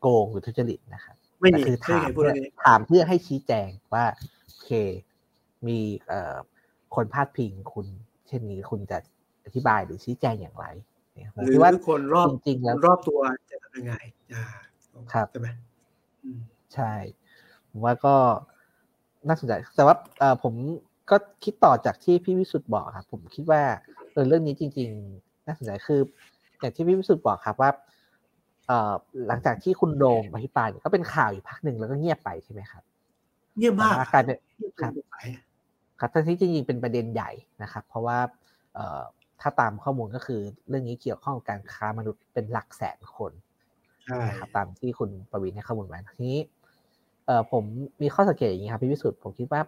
โกงหรือทุจริตนะครับไม่แต่มีคือไม่ถามมีใครพูดเพื่อเรื่องนี้ถามเพื่อให้ชี้แจงว่าโอเค มีเอ่อคนพาดพิงคุณ เช่นนี้คุณจะอธิบายหรือชี้แจงอย่างไรเนี่ยผมหรืคิดอว่าคนรอบจริงๆแล้วคนรอบตัวจะทำยังไงอ่าครับใช่ไหมอืมใช่ผมว่าก็น่าสนใจแต่ว่าเออผมก็คิดต่อจากที่พี่วิสุทธ์บอกครับผมคิดว่าเออเรื่องนี้จริงๆ น่าสนใจคืออย่างที่พี่วิสุทธ์บอกครับว่าเอ่อหลังจากที่คุณโดมอภิปรายเนี่ยก็เป็นข่าวอยู่พักหนึ่งแล้วก็เงียบไปใช่ไหมครับ เงียบมากแต่ว่ากลายเป็นเงียบครับเป็นสายครับทั้งที่จริงๆเป็นประเด็นใหญ่นะครับ เพราะว่าเอ่อถ้าตามข้อมูลก็คือเรื่องนี้เกี่ยวข้องกับการค้ามนุษย์เป็นหลักแสนคนใช่นะครับตามที่คุณประวินให้ข้อมูลไว้ทีนี้เอ่อผมมีข้อสังเกตอย่างนี้ครับพี่วิสุทธ์ผมคิดว่า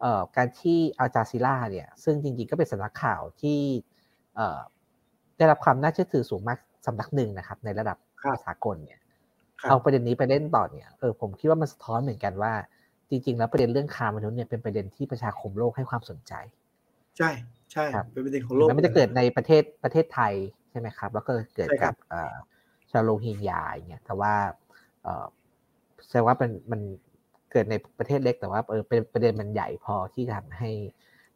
เอ่อการที่อัลจาซีล่าเนี่ย ซึ่งจริงๆก็เป็นสำนักข่าวที่เอ่อ ได้รับความน่าเชื่อถือสูงมากสำนักหนึ่งนะครับ ในระดับครับสากลเนี่ยครับเอาประเด็นนี้ไปเล่นต่อเนี่ยเออผมคิดว่ามันสะท้อนเหมือนกันว่า จริง ๆ แล้วประเด็นเรื่องค้ามนุษย์เนี่ยเป็นประเด็นที่ประชาคมโลกให้ความสนใจ ใช่ใช่ครับเป็นประเด็นของโลกมันไม่ได้เกิดในประเทศประเทศไทยใช่ไหมครับ แล้วก็เกิดใช่ครักับบเอ่อชาวโรฮิงญาอย่างเงี้ยแต่ว่าเอ่อแสดงว่ามันมันเกิดในประเทศเล็กแต่ว่าเออเป็นประเด็นมันใหญ่พอที่จะทำให้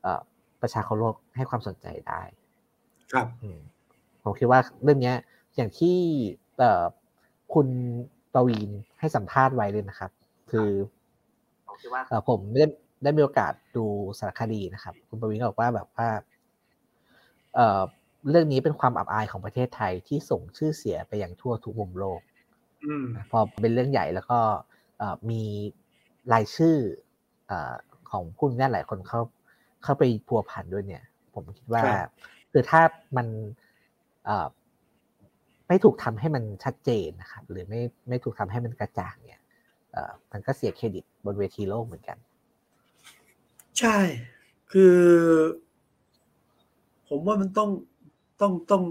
เอ่อประชาคมโลกให้ความสนใจได้ ครับอืม ผมคิดว่าเรื่องเนี้ยอย่างที่เอ่อคุณปวีนให้สัมภาษณ์ไว้เลยนะครับ คือผมคิดว่าเอ่อผมได้ได้มีโอกาสดูสารคดีนะครับ คุณปวีนก็บอกว่าแบบว่าเอ่อเรื่องนี้เป็นความอับอายของประเทศไทยที่ส่งชื่อเสียไปอย่างทั่วทุกมุมโลกอืมพอเป็นเรื่องใหญ่แล้วก็เอ่อมีรายชื่อเอ่อของผู้มีอำนาจหลายคนเข้าเข้าไปพัวพันด้วยเนี่ย ผมคิดว่าครับคือถ้ามันเอ่อ ไม่ถูกทำให้มันชัดเจนนะครับหรือไม่ไม่ถูกทำให้มันกระจ่างเนี่ยเอ่อมันก็เสียเครดิตบนเวทีโลกเหมือนกัน ใช่ คือ ผมว่ามันต้องต้องต้อง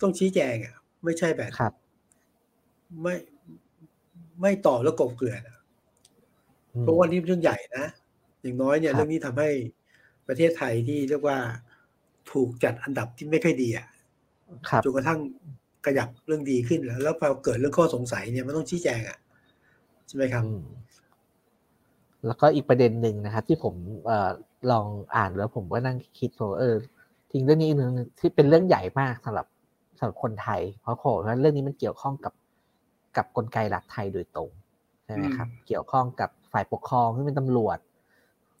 ต้องชี้แจงอะ ไม่ใช่แบบครับไม่ไม่ตอบแล้วกบเกลื่อนอะอืมเพราะว่านี่เป็นเรื่องใหญ่นะ อย่างน้อยเนี่ยครับเรื่องนี้ทำให้ประเทศไทยที่เรียกว่าถูกจัดอันดับที่ไม่ค่อยดีอะครับ จนกระทั่งขยับเรื่องดีขึ้นแล้ว แล้วพอเกิดเรื่องข้อสงสัยเนี่ยมันต้องชี้แจงอะใช่ไหมครับอืมแล้วก็อีกประเด็นหนึ่งนะครับ ที่ผมเอ่อลองอ่านแล้วผมก็นั่งคิดว่าเออจริงเรื่องนี้อีกเรื่องหนึงที่เป็นเรื่องใหญ่มากสำหรับสำหรับคนไทย เพราะโขว่าเรื่องนี้มันเกี่ยวข้องกับกับกลไกรัฐไทยโดยตรงใช่ไหมครับ เกี่ยวข้องกับฝ่ายปกครองที่เป็นตำรวจ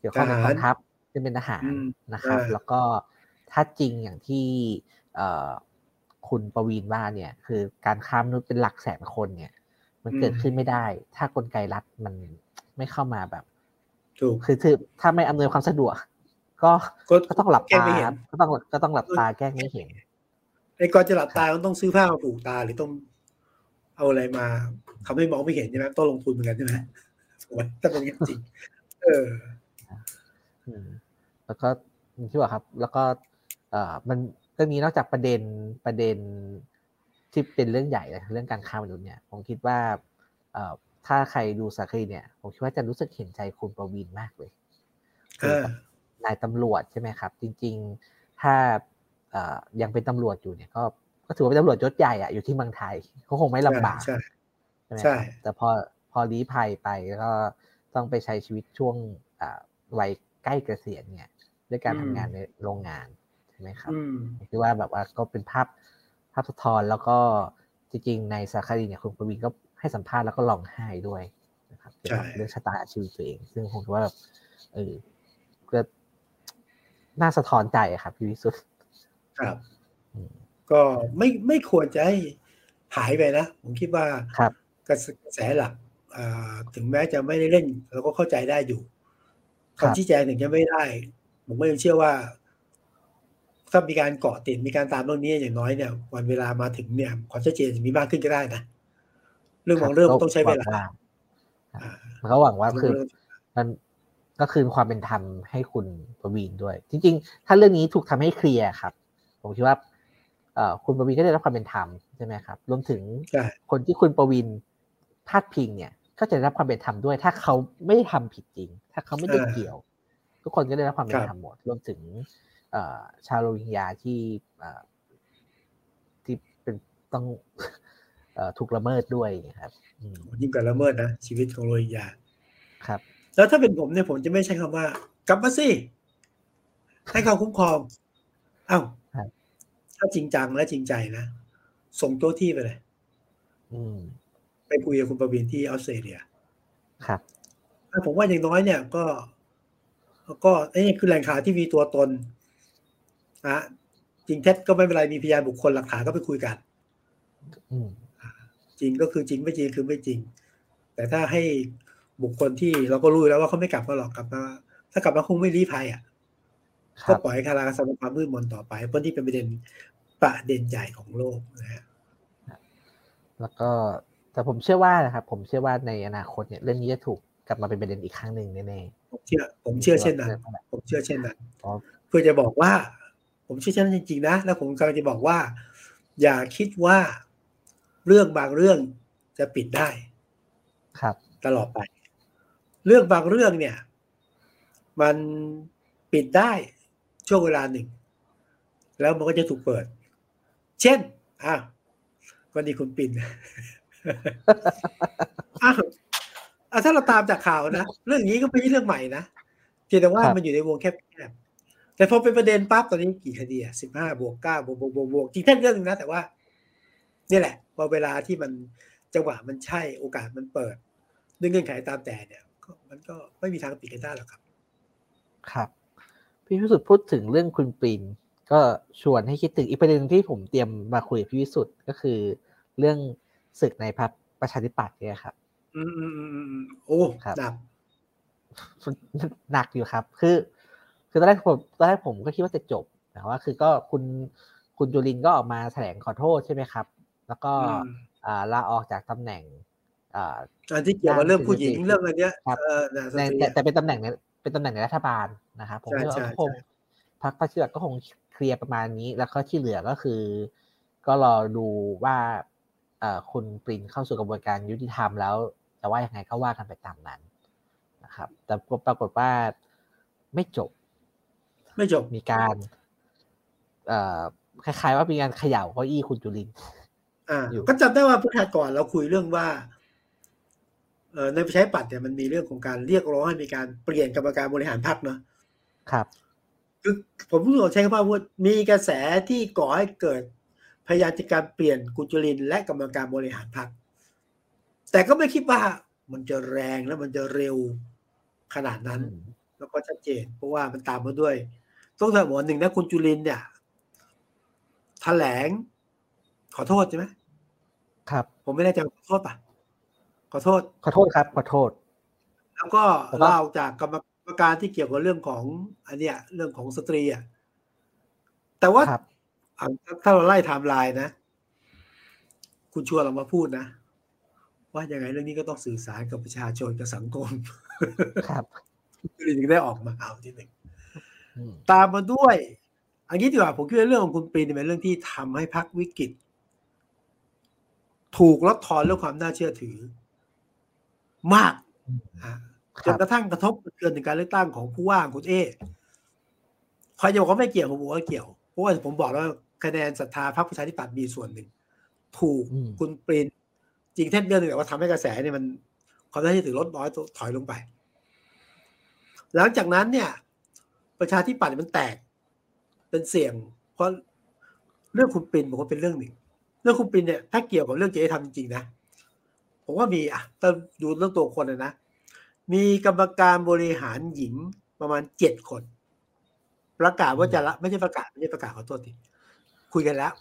เกี่ยวข้องกับทกหารองทัพที่เป็นทหารอืมนะครับเออแล้วก็ถ้าจริงอย่างที่เอ่อ คุณประวีนว่าเนี่ยคือการค้ามนุษย์เป็นหลักแสนคนเนี่ย มันเกิดขึ้นไม่ได้ ถ้ากลไกรัฐมันไม่เข้ามาแบบถูกคือคือถ้าไม่อำนวยความสะดวก ก็ก็ก็ต้องหลับแก้ตาไม่เห็นครับก็ต้องก็ต้องหลับตาแกล้งไม่เห็นไอ้ก่อนจะหลับตามันต้องซื้อผ้ามาผูกตาหรือต้องเอาอะไรมาทำให้มองไม่เห็นใช่ไหมต้องลงทุนเหมือนกันใช่ไหมถูกไหมถ้าเป็นอย่างนั้นจริงเอออืมแล้วก็อย่างที่บอกครับ แล้วก็ เอ่อมันเรื่องนี้นอกจากประเด็นประเด็นที่เป็นเรื่องใหญ่นะเรื่องการค้ามนุษย์เนี่ยผมคิดว่าเอ่อถ้าใครดูสารคดีเนี่ย ผมคิดว่าจะรู้สึกเห็นใจคุณประวินมากเลยเออนายตำรวจใช่ไหมครับ จริง ๆ ถ้าเอ่อยังเป็นตำรวจอยู่เนี่ย ก็ก็ถือว่าเป็นตำรวจยศใหญ่อะอยู่ที่เมืองไทยเขาคงไม่ลำบากใช่ใช่ไหมใช่ครับแต่พอพอลี้ภัยไปแล้วก็ต้องไปใช้ชีวิตช่วงอ่าวัยใกล้เกษียณเนี่ย ด้วยการอืมทำงานในโรงงานใช่ไหมครับอืมผมคิดว่าแบบว่าก็เป็นภาพภาพสะท้อนแล้วก็จริงๆในสารคดีเนี่ยคุณประวินก็ให้สัมภาษณ์แล้วก็ร้องไห้ด้วยนะครับเกี่ยวกับใช่เรื่องชะตาชีวิตตัวเอง ซึ่งผมคิดว่าแบบเออก็น่าสะท้อนใจอะครับพี่วิสุทธ์ครับอืมก็ไม่ไม่ควรจะให้หายไปนะ ผมคิดว่าครับกระแสกระแสหลักอ่าถึงแม้จะไม่ได้เล่นเราก็เข้าใจได้อยู่ครับคำชี้แจงถึงจะไม่ได้ ผมก็ยังเชื่อว่า ถ้ามีการเกาะติดมีการตามเรื่องนี้อย่างน้อยเนี่ย วันเวลามาถึงเนี่ยความชัดเจนจะมีมากขึ้นก็ได้นะเรื่องของเรื่องต้องใช้เวลามันก็หวังว่าคือมันก็คืนความเป็นธรรมให้คุณประวีนด้วย จริง ๆ ถ้าเรื่องนี้ถูกทำให้เคลียร์ครับ ผมคิดว่าคุณประวินก็ได้รับความเป็นธรรมใช่ไหมครับ รวมถึงคนที่คุณประวินพาดพิงเนี่ย ก็จะได้รับความเป็นธรรมด้วย ถ้าเขาไม่ได้ทำผิดจริง ถ้าเขาไม่ได้เกี่ยว ทุกคนก็ได้รับความเป็นธรรมหมด รวมถึง ชาวโรฮิงญาที่ที่เป็นต้องถูกละเมิดด้วยครับยิ่งกว่าละเมิดนะชีวิตของโรฮิงญาครับ แล้วถ้าเป็นผมเนี่ยผมจะไม่ใช้คำว่า กลับมาสิให้เขาคุ้มครองอ้าวถ้าจริงจังและจริงใจนะส่งตัวที่ไปเลยไปคุยกับคุณประวินที่ออสเตรเลีย ครับผมว่าอย่างน้อยเนี่ยก็ ก็นี่คือแหล่งข่าวที่มีตัวตน นะจริงเท็จก็ไม่เป็นไรมีพยานบุคคลหลักฐานก็ไปคุยกันจริงก็คือจริงไม่จริงคือไม่จริง แต่ถ้าให้บุคคลที่เราก็รู้แล้วว่าเขาไม่กลับมาหรอกกลับมาถ้ากลับมาคงไม่รีภัยอะก็ปล่อยให้คาราคาซังความมืดมนต่อไปเพราะที่เป็นประเด็นประเด็นใหญ่ของโลกนะฮะแล้วก็แต่ผมเชื่อว่านะครับ ผมเชื่อว่าในอนาคตเนี่ยเรื่องนี้จะถูกกลับมาเป็นประเด็นอีกครั้งหนึ่งแน่ๆผมเชื่อ ผมเชื่อเช่นนั้นผมเชื่อเช่นนั้นเพื่อจะบอกว่า ผมเชื่อเช่นนั้นจริงๆนะ แล้วผมกำลังจะบอกว่า อย่าคิดว่าเรื่องบางเรื่องจะปิดได้ ครับ ตลอดไป เรื่องบางเรื่องเนี่ย มันปิดได้ช่วงเวลาหนึ่ง แล้วมันก็จะถูกเปิด เช่นอะวันนี้คุณปินอะถ้าเราตามจากข่าวนะ เรื่องนี้ก็ไม่ใช่เรื่องใหม่นะเพียงแต่ว่ามันอยู่ในวงแคบๆ แต่พอเป็นประเด็นปั๊บตอนนี้กี่คดีอะสิบห้าบวกเก้าบวกบวกบวกบวกจริงแค่เรื่องนึงนะ แต่ว่านี่แหละพอเวลาที่มันจังหวะมันใช่โอกาสมันเปิดด้วยเงื่อนไขตามแต่เนี่ยมันก็ไม่มีทางปิดกันได้หรอกครับ ครับ พี่วิสุทธ์พูดถึงเรื่องคุณปรินก็ชวนให้คิดถึงอีกประเด็นที่ผมเตรียมมาคุยกับพี่วิสุทธ์ก็คือ เรื่องศึกในพรรคประชาธิปัตย์เนี่ยครับ อืมอืมอืมโอ้ครับหนักหนักอยู่ครับ คือ คือตอนแรกผมตอนแรกผมก็คิดว่าจะจบแต่ว่าคือก็คุณคุณจุลินก็ออกมาแถลงขอโทษใช่ไหมครับ แล้วก็ลาออกจากตำแหน่งอันที่เกี่ยวกับเรื่องผู้หญิงเรื่องอะไรเนี้ยแต่แต่เป็นตำแหน่งเป็นตำแหน่งในรัฐบาลนะครับผมว่าคงพรรคประชาธิปัตย์ก็คงเคลียร์ประมาณนี้ แล้วก็ที่เหลือก็คือ ก็รอดูว่าคุณปรินเข้าสู่กระบวนการยุติธรรมแล้วจะว่ายังไงก็ว่ากันไปตามนั้นนะครับ แต่ปรากฏว่าไม่จบ ไม่จบมีการคล้ายๆว่ามีการเขย่าเก้าอี้คุณจุลินอ่าก็จำได้ว่าพุทธก่อนเราคุยเรื่องว่าในประชาธิปัตย์เนี่ยมันมีเรื่องของการเรียกร้องให้มีการเปลี่ยนกรรมการบริหารพรรคเนาะครับคือผมพูดใช้คำว่ามีกระแสที่ก่อให้เกิดพยายามจะการเปลี่ยนกุจลิน และกรรมการบริหารพรรคแต่ก็ไม่คิดว่ามันจะแรงแล้วมันจะเร็วขนาดนั้น แล้วก็ชัดเจน เพราะว่ามันตามมาด้วย ต้องถามหมอหนึ่งนะคุณจุลินเนี่ยแถลง ขอโทษใช่ไหมครับ ผมไม่แน่ใจขอโทษปะขอโทษ ขอโทษครับ ขอโทษ แล้วก็เล่าจากกรรมการที่เกี่ยวกับเรื่องของอันเนี้ย เรื่องของสตรีอะแต่ว่าถ้าเราไล่ไทม์ไลน์นะ คุณชวนเรามาพูดนะ ว่ายังไงเรื่องนี้ก็ต้องสื่อสารกับประชาชนกับสังคม ครับถึงได้ออกมาเอาที่หนึ่ง ตามมาด้วย อันนี้ดีกว่าผมคิดว่าเรื่องของคุณปริญญ์เป็นเรื่องที่ทำให้พรรควิกฤต ถูกลดทอนเรื่องความน่าเชื่อถือ มากจนกระทั่งกระทบเกินถึงการเลือกตั้งของผู้ว่าคุณเอใครจะบอกว่าไม่เกี่ยวผมบอกว่าเกี่ยวเพราะว่าผมบอกแล้วคะแนนศรัทธาพรรคประชาธิปัตย์มีส่วนหนึ่ง ถูกคุณปรินจริงแท้เดือนหนึ่งแต่ว่าทำให้กระแสเนี่ยมันความน่าเชื่อถือลดน้อยถอยลงไป หลังจากนั้นเนี่ย ประชาธิปัตย์มันแตก เป็นเสี่ยง เพราะเรื่องคุณปินบอกว่าเป็นเรื่องหนึ่ง เรื่องคุณปินเนี่ยถ้าเกี่ยวกับเรื่องเจทำจริงๆนะผมว่ามีอะต้องดูเรื่องตัวคนนะ มีกรรมการบริหารหญิงประมาณเจ็ดคน ประกาศว่าจะละไม่ใช่ประกาศไม่ใช่ประกาศขอโทษทีคุยกันแล้ว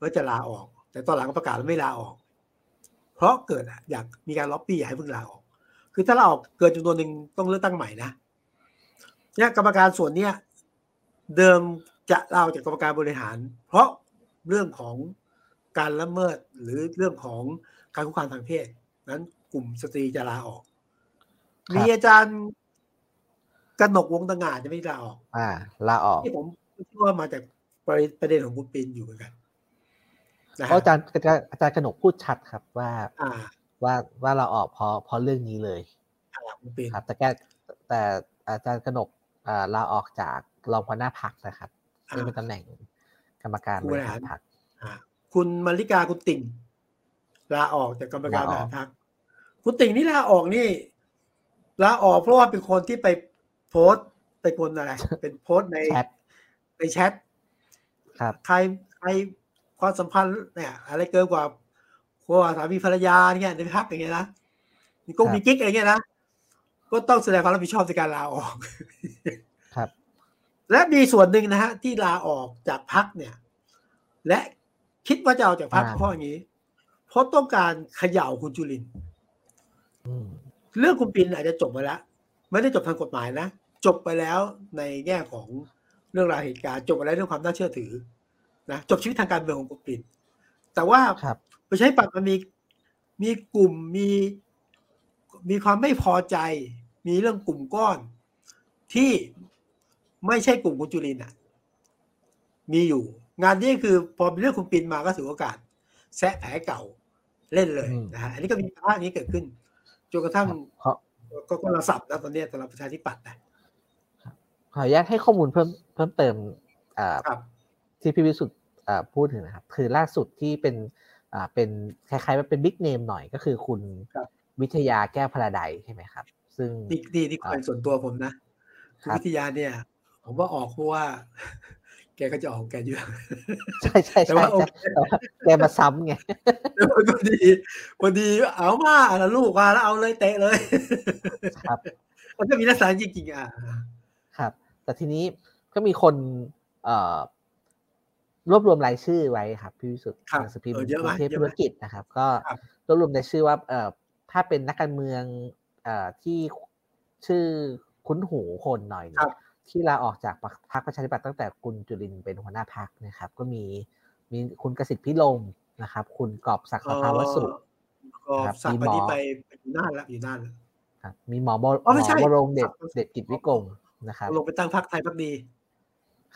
ว่าจะลาออก แต่ตอนหลังประกาศไม่ลาออก เพราะเกิดอยากมีการล็อบบี้อยากให้เพิ่งลาออก คือถ้าลาออกเกินจำนวนหนึ่งต้องเลือกตั้งใหม่นะ เนี่ยกรรมการส่วนเนี้ยเดิมจะลาออกจากกรรมการบริหาร เพราะเรื่องของการละเมิดหรือเรื่องของการคุกคามทางเพศ นั้นกลุ่มสตรีจะลาออก มีอาจารย์กนกวงตงาจะไม่ลาออก อ่าลาออกที่ผมคิดว่ามาจากประเด็นของคุณปินอยู่เหมือนกันเพราะอาจารย์อาจารย์อาจารย์กนกพูดชัดครับว่าอ่าว่าว่าเราออกเพราะเพราะเรื่องนี้เลยครับแต่แกแต่อาจารย์กนกอ่า ลาออกจากรองหัวหน้าพักนะครับซึ่งเป็นตำแหน่งกรรมการบริหารพักคุณมาริกาคุณติ่งลาออกจากกรรมการบริหารพักคุณติ่งนี่ลาออกนี่ลาออกเพราะว่าเป็นคนที่ไปโพสต์ไปคนอะไรเป็นโพสต์ในแชทในแชทครับ ใครใครความสัมพันธ์เนี่ย อะไรเกินกว่าคัวสามีภรรยาเนี่ยในพักอย่างเงี้ยนะมีกุ้งมีกิ๊กอะไรเงี้ยนะ ก็ต้องแสดงความรับผิดชอบในการลาออกครับ และมีส่วนหนึ่งนะฮะที่ลาออกจากพักเนี่ย และคิดว่าจะเอาจากพักอ่าเพราะอย่างนี้เพราะต้องการเขย่าคุณจุลินทร์อืมเรื่องคุณปินอาจจะจบไปแล้ว ไม่ได้จบทางกฎหมายนะ จบไปแล้วในแง่ของเรื่องราวเหตุการณ์จบไปแล้วเรื่องความน่าเชื่อถือนะจบชีวิตทางการเมืองของคุณปินแต่ว่าครับประชาธิปัตย์มันมีมีกลุ่มมีมีความไม่พอใจ มีเรื่องกลุ่มก้อน ที่ไม่ใช่กลุ่มคุณจุลินทร์อะ มีอยู่ งานนี้คือพอมีเรื่องคุณปินมาก็ถือโอกาสแซะแผลเก่าเล่นเลยอืมนะฮะอันนี้ก็มีภาพนี้เกิดขึ้นจนกระทั่งเพราะก็ก็ระสับนะตอนนี้สำหรับประชาธิปัตย์นะขออนุญาตให้ข้อมูลเพิ่มเพิ่มเติมอ่าครับที่พี่วิสุทธ์อ่าพูดถึงนะครับ คือล่าสุดที่เป็นอ่าเป็นคล้ายๆว่าเป็นบิ๊กเนมหน่อยก็คือคุณครับวิทยาแก้วพระใดใช่ไหมครับ ซึ่งนี่นี่นี่ความส่วนตัวผมนะคุณครับวิทยาเนี่ย ผมว่าออกเพราะว่า แกก็จะออกของแกเยอะใช่ใช่แต่ใช่ว่าโอใช่เคแต่ว่าแกมาซ้ำไงแล้วพอดีพอดีเอามาแล้วลูกมาแล้วเอาเลยเตะเลย ครับมันก็มีลักษณะจริงๆอะครับ แต่ทีนี้ก็มีคนเอ่อรวบรวมรายชื่อไว้ครับพี่วิสุทธิ์ครับหนังสือพิมพ์เออเยอะกไหมรุงเทพเยอะธุไหมรกิจนะครับ ก็ครับรวบรวมรายชื่อว่าเอ่อถ้าเป็นนักการเมืองเอ่อ ที่ชื่อคุ้นหูคนหน่อยเนี่ครัยบที่ลาออกจากพรรคประชาธิปัตย์ตั้งแต่คุณจุลินทร์เป็นหัวหน้าพรรคนะครับ ก็มีมีคุณกสิทธิ์พิรมนะครับ คุณกอบศักดิ์ประภาวสุก็ครับสักมีวันหมอนี้ไปไปอยู่น่านแล้วอยู่น่านแล้วครับ มีหมอบอ๋อไม่ใช่หมอวรงค์เดชครับเดชกิจวิกรมนะครับลงไปตั้งพรรคไทยพักดี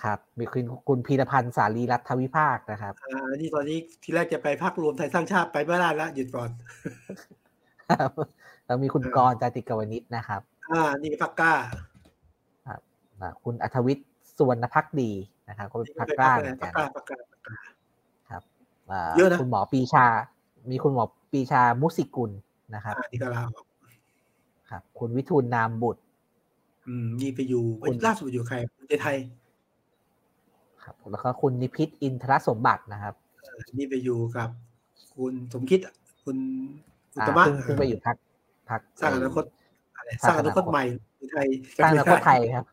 ครับ มีคุณคุณพีรพันธ์สารีรัฐวิภาคนะครับอ่านี่ตอนนี้ทีแรกจะไปพรรครวมไทยสร้างชาติไปไม่ได้แล้วหยุดก่อน ครับแล้วมีคุณเออกรณ์จาติกวนิชนะครับ อ่า นี่พรรคกล้าครับอ่าคุณอัธวิทย์สุวรรณพักดีนะครับ ก็เป็นนี่พักเป็นกล้าพรรคเหอะไรมือนพรกัรนคกล้าพรรคกล้าพรรคกล้าครับอ่าเยอะนะคุณหมอปีชา มีคุณหมอปีชามุสิกุลนะครับอ่านี่ก็ลาออกครับ คุณวิทูลนามบุตร อืมนี่ไปอยู่คุณล่าสุดอยู่ใครภูมิใจไทย ครับ แล้วก็คุณนิพิษอินทรสมบัตินะครับนี่ไปอยู่กับ คุณสมคิดคุณอุอ่าตมะซึ่งซึ่งไปอยู่พัก พักสร้างอนาคตอะไรสสร้าร้างงออนานาคคตตใหม่ไทยสร้างอนาคตไทยครับ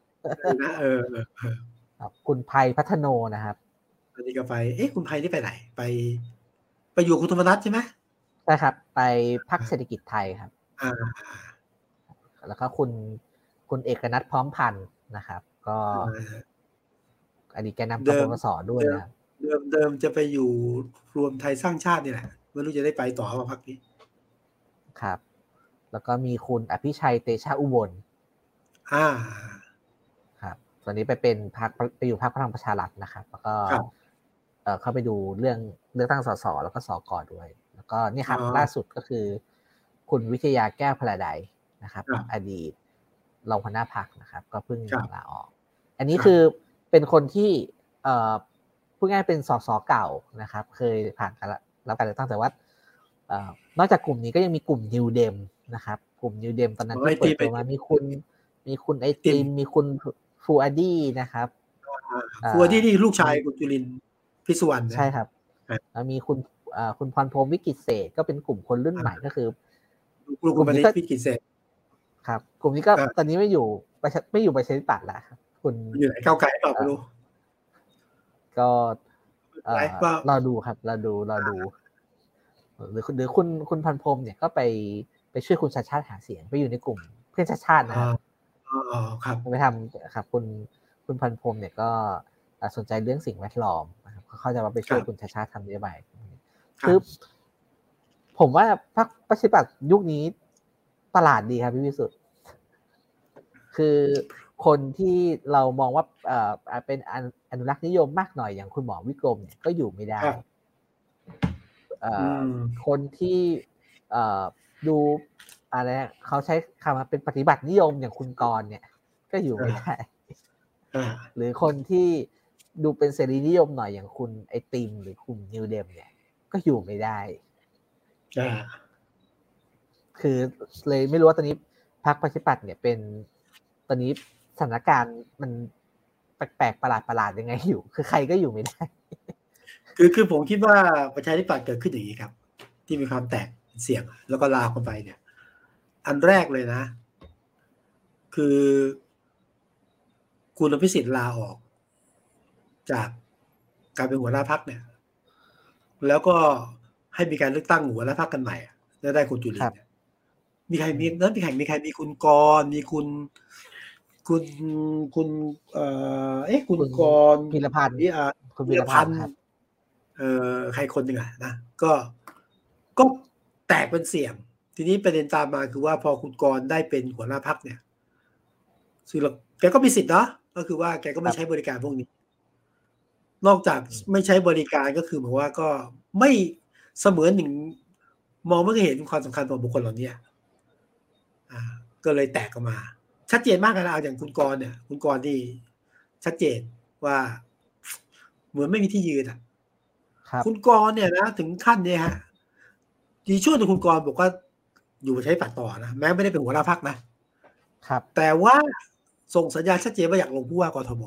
นะเออเออเออครับคุณภัยพัฒโนนะครับอันนี้ก็ไป เอ๊ะคุณไพที่ไปไหน ไป ไปอยู่คุณธรรมนัฐใช่ไหมใช่ครับ ไปพักเศรษฐกิจไทยครับ อ่า แล้วก็คุณคุณเอกนัทพร้อมพันธ์นะครับ ก็อ่าอดีตแกนนำเดิกมปปสด้วยนะครับเดิมเดิมจะไปอยู่รวมไทยสร้างชาตินี่แหละไม่รู้จะได้ไปต่อมาพักนี้ ครับ แล้วก็มีคุณอภิชัยเตชะอุบล อ่า ครับ ตอนนี้ไปเป็นพักไปอยู่พักพลังประชารัฐนะครับ แล้วก็ครับเอ่อเข้าไปดูเรื่องเลือกตั้งสสแล้วก็สกด้วย แล้วก็นี่ครับอ๋อล่าสุดก็คือ คุณวิทยาแก้วพลาไดนะครับครับ อดีตรองหัวหน้าพักนะครับ ก็เพิ่งครับลาออก อันนี้ครับคือเป็นคนที่เอ่อพูดง่ายๆเป็นสสเก่านะครับ เคยผ่านการรับการเลือกตั้งแต่ว่าเอ่อนอกจากกลุ่มนี้ก็ยังมีกลุ่มนิวเดม นะครับ กลุ่มนิวเดมตอนนั้นอ๋อที่ไอติเปิดมตัวมาไอติมมีคุณ มีคุณไอติมมีคุณฟูอาดี้นะครับอ่าครัวที่นี่ลูกชายคุณจุลินทร์พิศวรรณนะใช่ครับครับแล้วมีคุณอ่าคุณพรพรหมวิกิตเศษก็เป็นกลุ่มคนรุ่นใหม่ก็คือลูกคุณมานิกลุ่มนี้ก็ดพิกิจเสร็จครับ กลุ่มนี้ก็ครับตอนนี้ไม่อยู่ประชาไม่อยู่ประชาธิปัตย์แล้วครับคุณอยู่ไหนก้าวไกลเปล่าไม่รู้ก็เอ่อไลฟ์เปล่ารอดูครับรอดูรอดู หรือหรือคุณคุณพันพรหมเนี่ยก็ไปไป ช่วยคุณชาติชาติหาเสียงไปอยู่ในกลุ่มเพื่อนชาติชาตินะคอ่ารับอ๋ออ๋อครับไปทำครับคุณคุณพันพรหมเนี่ยก็สนใจเรื่องสิ่งแวดล้อมนะครับเขาจะมาไปช่วยคุณชาชาติทำนโยบายคือผมว่าพรรคประชาธิปัตย์ยุคนี้ประหลาดดีครับพี่วิสุทธ์คือคนที่เรามองว่าเอ่อเป็นอนุรักษ์นิยมมากหน่อยอย่างคุณหมอวิกรมเนี่ยก็อยู่ไม่ได้คนที่ ดูอะไรเขาใช้คำว่าเป็นปฏิบัตินิยมอย่างคุณกรเนี่ย ก็อยู่ไม่ได้หรือคนที่ดูเป็นเสรีนิยมหน่อยอย่างคุณไอติมหรือคุณนิวเดมเนี่ย ก็อยู่ไม่ได้คือเลยไม่รู้ว่าตอนนี้พรรคประชาธิปัตย์เนี่ยเป็นตอนนี้สถานการณ์มันแปลกๆประหลาดประหลาดยังไงอยู่ คือใครก็อยู่ไม่ได้ คือคือผมคิดว่าประชาธิปัตย์เกิดขึ้นอย่างนี้ครับ ที่มีความแตก เสี่ยง แล้วก็ลาคนไปเนี่ย อันแรกเลยนะ คือคุณพิสิทธิ์ลาออก จากการเป็นหัวหน้าพักเนี่ย แล้วก็ให้มีการเลือกตั้งหัวหน้าพักกันใหม่แล้วได้คุณจุลินมีใครมีนั้นมีใครมีใครมีคุณกรมีคุณ คุณคุณเอ่อเอ๊ะคุณกรพิรพันธ์นี่อะคุณพิรพันธ์เอ่อใครคนหนึ่งอะนะก็ก็ แตกเป็นเสียง ทีนี้ประเด็นตามมาคือว่าพอคุณกรได้เป็นหัวหน้าพักเนี่ยซึ่งเราแกก็มีสิทธิ์เนาะก็คือว่าแกก็ไม่ใช้บริการพวกนี้ นอกจากไม่ใช้บริการก็คือหมายว่าก็ไม่เสมือนหนึ่งมองไม่เห็นความสำคัญของบุคคลเหล่านี้อ่า ก็เลยแตกออกมา ชัดเจนมากนะเอาอย่างคุณกรเนี่ย คุณกรที่ชัดเจนว่า เหมือนไม่มีที่ยืนอะ คุณกรเนี่ยนะถึงขั้นเนี่ยฮะ ดีช่วงที่คุณกรบอกว่าอยู่ใช้ปัดต่อนะแม้ไม่ได้เป็นหัวหน้าพักนะครับ แต่ว่าส่งสัญญาณชัดเจนว่าอยากลงผู้ว่ากทม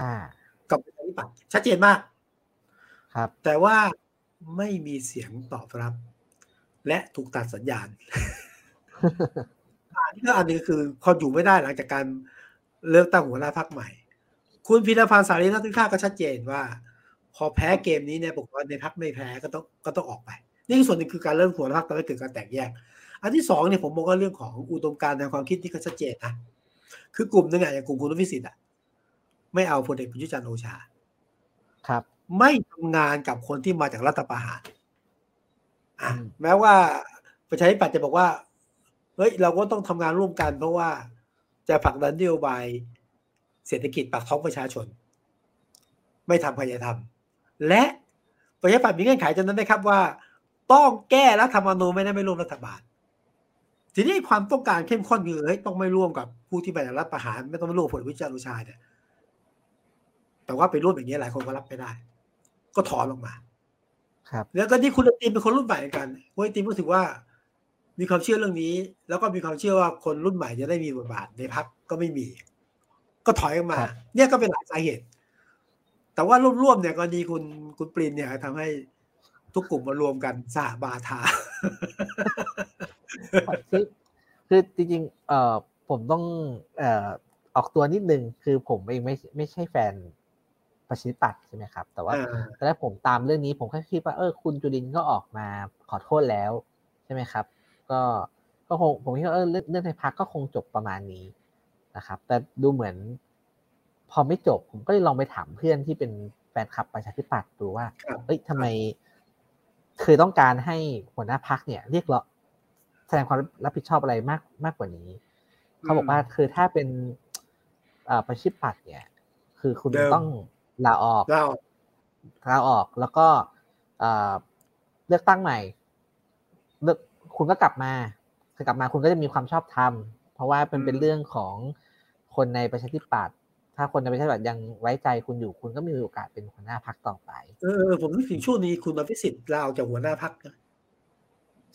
อ่า กับประชาธิปัตย์ชัดเจนมาก ครับ แต่ว่าไม่มีเสียงตอบรับ และถูกตัดสัญญาณอันนี้อันนี้คือพออยู่ไม่ได้หลังจากการเลือกตั้งหัวหน้าพักใหม่ คุณพิรพันธ์สารีรัตน์ท่าก็ชัดเจนว่า พอแพ้เกมนี้เนี่ยบอกว่าในพักไม่แพ้ก็ต้องก็ต้องออกไป นี่คือส่วนหนึ่งคือการเริ่มหัวหน้าพักตอนนี้เกิดการแตกแยก อันที่สองเนี่ยผมมองว่าเรื่องของอุดมการณ์ทางความคิดที่เขาชัดเจนนะคือกลุ่มหนึ่งอะอย่างกลุ่มคุณวิสิทธิ์อะไม่เอาพลเอกประยุทธ์จันทร์โอชา ครับ ไม่ทำงานกับคนที่มาจากรัฐประหารอ่าแม้ว่าประชาธิปัตย์จะบอกว่าเฮ้ยเราก็ต้องทำงานร่วมกันเพราะว่าจะผลักดันนโยบายเศรษฐกิจปากท้องประชาชน ไม่ทำพยายามและประชาธิปัตย์มีเงื่อนไขจำนั้นนะครับว่า ต้องแก้รัฐธรรมนูญไม่ได้ไม่ร่วมรัฐบาล ทีนี้ความต้องการเข้มข้นคือเฮ้ยต้องไม่ร่วมกับผู้ที่ไปรัฐประหารไม่ต้องร่วมผลวิจารณ์อุชาเนี่ยแต่ว่าไปร่วมอย่างนี้หลายคนก็รับไม่ได้ ก็ถอนลงมา ครับ แล้วก็ที่คุณตีมเป็นคนรุ่นใหม่กันคุณตีมก็ถือว่า มีความเชื่อเรื่องนี้ แล้วก็มีความเชื่อว่าคนรุ่นใหม่จะได้มีบทบาทในพักก็ไม่มี ก็ถอยออกมา เนี่ยก็เป็นหลายสาเหตุ แต่ว่ารวมๆเนี่ยกรณีคุณคุณปรินเนี่ยทำให้ ทุกกลุ่มมารวมกันสาบาทา คือคือจริงๆเอ่อผมต้องเอ่อออกตัวนิดนึง คือผมเองไม่ไม่ใช่แฟนประชิปัตใช่ไหมครับ แต่ว่าตอนแรกผมตามเรื่องนี้ผมแค่คิดว่าเออคุณจุลินก็ออกมาขอโทษแล้วใช่ไหมครับ ก็ก็คงผมคิดว่าเออเรื่องในพักก็คงจบประมาณนี้นะครับ แต่ดูเหมือน พอไม่จบผมก็เลยลองไปถามเพื่อนที่เป็นแฟนคลับประชาธิปัตย์ดูว่าเอ้ยทำไม คือต้องการให้หัวหน้าพักเนี่ย เรียกร้องแสดงความรับผิดชอบอะไรมากมากกว่านี้ เขาบอกว่าคือถ้าเป็นประชาธิปัตย์เนี่ย คือคุณต้องลาออกลาออกแล้วก็เลือกตั้งใหม่ เลือกคุณก็กลับมาคือกลับมาคุณก็จะมีความชอบธรรมเพราะว่าเป็นเป็นเรื่องของคนในประชาธิปัตย์ ถ้าคนในประชาธิปัตย์ยังไว้ใจคุณอยู่คุณก็มีโอกาสเป็นหัวหน้าพักต่อไป เออผมนึกถึงช่วงนี้คุณอภิสิทธิ์ลาออกจากหัวหน้าพักนะ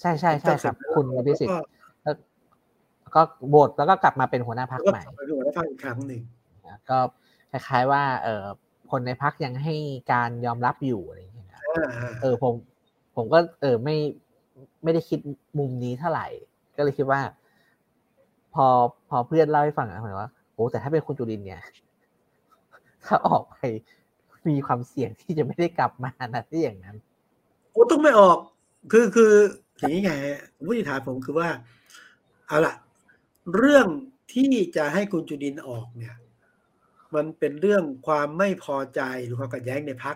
ใช่ใช่ใช่ครับ คุณอภิสิทธิ์ก็โบสแล้วก็กลับมาเป็นหัวหน้าพักใหม่เป็นหัวหน้าพักอีกครั้งหนึ่งก็คล้ายๆว่าเออคนในพักยังให้การยอมรับอยู่อะไรอย่างเงี้ยเออผมผมก็เออไม่ไม่ได้คิดมุมนี้เท่าไหร่ ก็เลยคิดว่า พอพอเพื่อนเล่าให้ฟังอะเหมือนว่าโอ้แต่ถ้าเป็นคุณจุลินเนี่ย ถ้าออกไปมีความเสี่ยงที่จะไม่ได้กลับมานะที่อย่างนั้นโอ้ต้องไม่ออก คือคืออย่างนี้ไงผมวิฐานผมคือว่า เอาล่ะ เรื่องที่จะให้คุณจุดินออกเนี่ย มันเป็นเรื่องความไม่พอใจหรือความขัดแย้งในพัก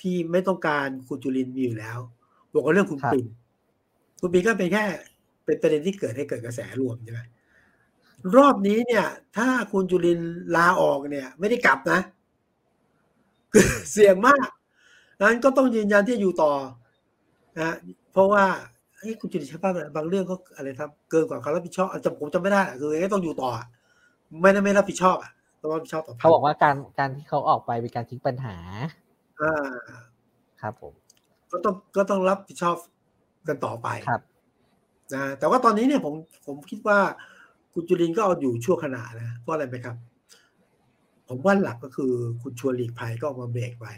ที่ไม่ต้องการคุณจุลินมีอยู่แล้วบอกว่าเรื่องคุณปิ่นคุณปิ่นก็เป็นแค่เป็นประเด็นที่เกิดให้เกิดกระแสรวมใช่ไหมรอบนี้เนี่ย ถ้าคุณจุลินลาออกเนี่ย ไม่ได้กลับนะ เสี่ยงมากนั้นก็ต้องยืนยันที่อยู่ต่อนะเพราะว่าเฮ้ยคุณจุลินใช่ป่ะบางเรื่องก็อะไรครับเกินกว่าความรับผิดชอบจำผมจำไม่ได้คือยังไงต้องอยู่ต่อ ไม่ได้ไม่รับผิดชอบอะต้องรับผิดชอบต่อเขาบอกว่าการการที่เขาออกไปเป็นการทิ้งปัญหาอ่าครับผม ก็ต้องก็ต้องรับผิดชอบกันต่อไปครับนะแต่ว่าตอนนี้เนี่ยผมผมคิดว่าคุณจุลินก็เอาอยู่ชั่วขณะนะเพราะอะไรไหมครับ ผมว่าหลักก็คือคุณชวนหลีกภัยก็ออกมาเบรกไว้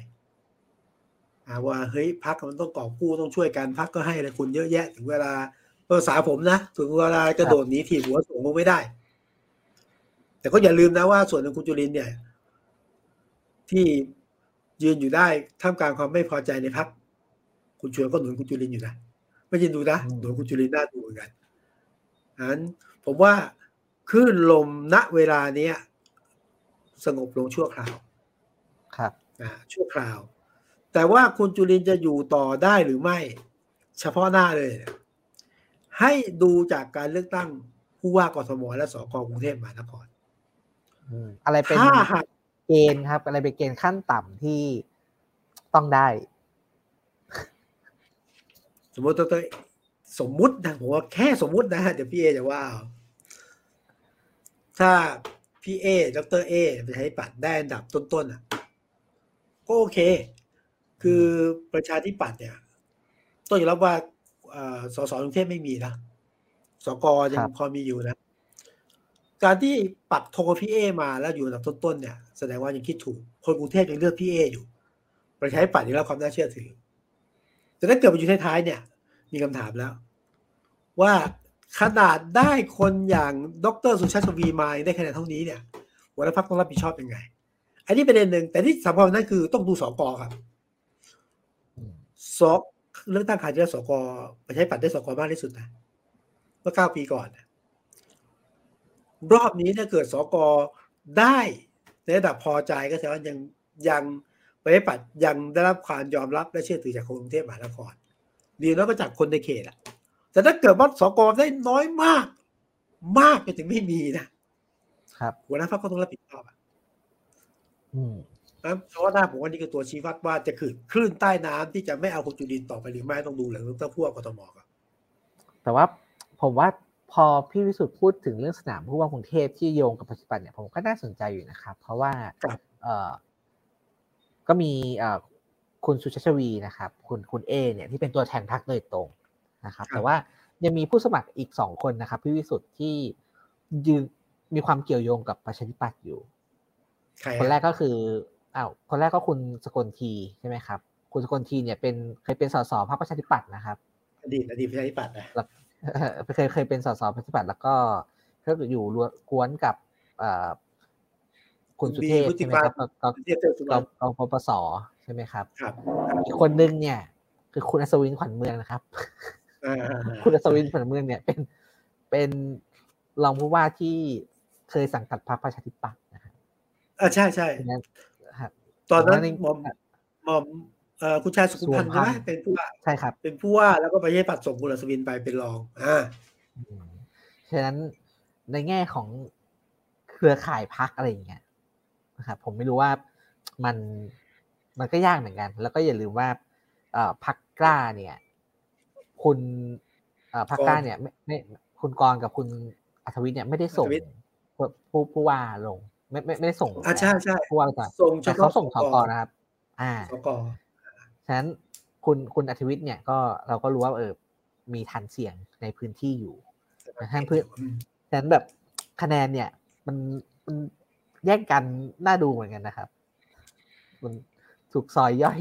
ว่าเฮ้ยพักมันต้องกอบกู้ต้องช่วยกันพักก็ให้อะไรคุณเยอะแยะ ถึงเวลาภาษาผมนะถึงเวลากระโดดหนีถีบหัวสูงก็ไม่ได้ แต่ก็อย่าลืมนะว่าส่วนของคุณจุลินเนี่ย ที่ยืนอยู่ได้ท่ามกลางความไม่พอใจในพักคุณชวนก็หนุนคุณจุลินอยู่นะไม่ยินดูนะหนุนคุณจุลินน่าดูเหมือนกันนั้นผมว่าคลื่นลมณเวลาเนี้ย สงบลงชั่วคราวครับอ่าชั่วคราว แต่ว่าคุณจุลินจะอยู่ต่อได้หรือไม่ เฉพาะหน้าเลย ให้ดูจากการเลือกตั้งผู้ว่ากทมและสกกรุงเทพมหานครอะไรเป็นถ้าหากเกณฑ์ครับ อะไรเป็นเกณฑ์ขั้นต่ำที่ต้องได้ สมมติตัวสมมุตินะผมว่าแค่สมมุตินะเดี๋ยวพี่เอจะว่า ถ้า พี่เอดรเอไปใช้ปัดได้อันดับต้นๆอะก็โอเค คือประชาธิปัตย์เนี่ย ต้องยอมรับว่าสสกรุงเทพไม่มีนะสกยังพอมีอยู่นะ การที่ปักธงพี่เอมาแล้วอยู่อันดับต้นๆเนี่ย แสดงว่ายังคิดถูก คนกรุงเทพยังเลือกพี่เออยู่ ประชาธิปัตย์ยังรับความน่าเชื่อถือ แต่ถ้าเกิดมาอยู่ท้ายๆเนี่ย มีคำถามแล้ว ว่า ขนาดได้คนอย่างดรสุชาติชวีมาได้คะแนนเท่านี้เนี่ยหัวหน้าพักต้องรับผิดชอบยังไง อันนี้ประเด็นหนึ่งแต่ที่สำคัญนั่นคือต้องดูสกครับสกเรื่องตั้งขายที่สกประชาธิปัตย์ได้สกมากที่สุดนะเมื่อเก้าปีก่อนรอบนี้ถ้าเกิดสกได้ในระดับพอใจก็แสดงว่ายังยังประชาธิปัตย์ยังได้รับความยอมรับและเชื่อถือจากคนกรุงเทพมหานครดีแล้วก็จากคนในเขตอะ แต่ถ้าเกิดว่าสกได้น้อยมาก มากไปถึงไม่มีนะครับหัวหน้าพรรคก็ต้องรับผิดชอบอะอืมนะเพราะว่าหน้าผมว่านี่คือตัวชี้วัดว่าจะคือคลื่นใต้น้ำที่จะไม่เอาคุณจุลินต่อไปหรือไม่ต้องดูหลังเลือกตั้งผู้ว่ากทมครับแต่ว่าผมว่าพอพี่วิสุทธ์พูดถึงเรื่องสนามผู้ว่ากรุงเทพที่โยงกับปัจจุบันเนี่ยผมก็น่าสนใจอยู่นะครับ เพราะว่าเออก็มีเออคุณสุชาชวีนะครับ คุณคุณเอเนี่ยที่เป็นตัวแทนพรรคโดยตรง นะครับ แต่ว่ายังมีผู้สมัครอีกสองคนนะครับ พี่วิสุทธ์ที่ยืนมีความเกี่ยวโยงกับประชาธิปัตย์อยู่ คนแรกก็คืออ้าวคนแรกก็คุณสกลทีใช่ไหมครับ คุณสกลทีเนี่ยเป็นเคยเป็นสสพรรคประชาธิปัตย์นะครับ อดีตอดีตประชาธิปัตย์นะเคยเคยเป็นสสประชาธิปัตย์แล้วก็ก็อยู่รวกวนกับคุณสุเทพใช่ไหมครับก็ก็ปปสใช่ไหมครับครับ อีกคนนึงเนี่ย คือคุณอัศวินขวัญเมืองนะครับ คุณอัศวินขวัญเมืองเนี่ยเป็นเป็นรองผู้ว่าที่เคยสังกัดพรรคประชาธิปัตย์นะครับอ่าใช่ใช่ตอนนั้นหมอมหมอมเอ่อคุณชายสุขุมพันธ์ใช่ไหมเป็นผู้ว่าใช่ครับ เป็นผู้ว่าแล้วก็ประชาธิปัตย์ส่งคุณอัศวินไปเป็นรองอ่าฉะนั้นในแง่ของเครือข่ายพักอะไรอย่างเงี้ยนะครับผมไม่รู้ว่ามันมันก็ยากเหมือนกัน แล้วก็อย่าลืมว่าพักกล้าเนี่ย คุณพักกล้าเนี่ยไม่ไม่คุณกรกับคุณอัธวิทย์เนี่ยไม่ได้ส่งผู้ผู้ว่าลง ไม่ไม่ไม่ได้ส่งอ่าใช่ใช่ผู้ว่าต่างแต่เขาส่งสกนะครับ อ่าสกฉะนั้นคุณคุณอัธวิทย์เนี่ยก็เราก็รู้ว่าเออมีฐานเสียงในพื้นที่อยู่ฉะนั้นเพื่อฉะนั้นแบบคะแนนเนี่ย มันมันแย่งกันน่าดูเหมือนกันนะครับ มันถูกซอยย่อย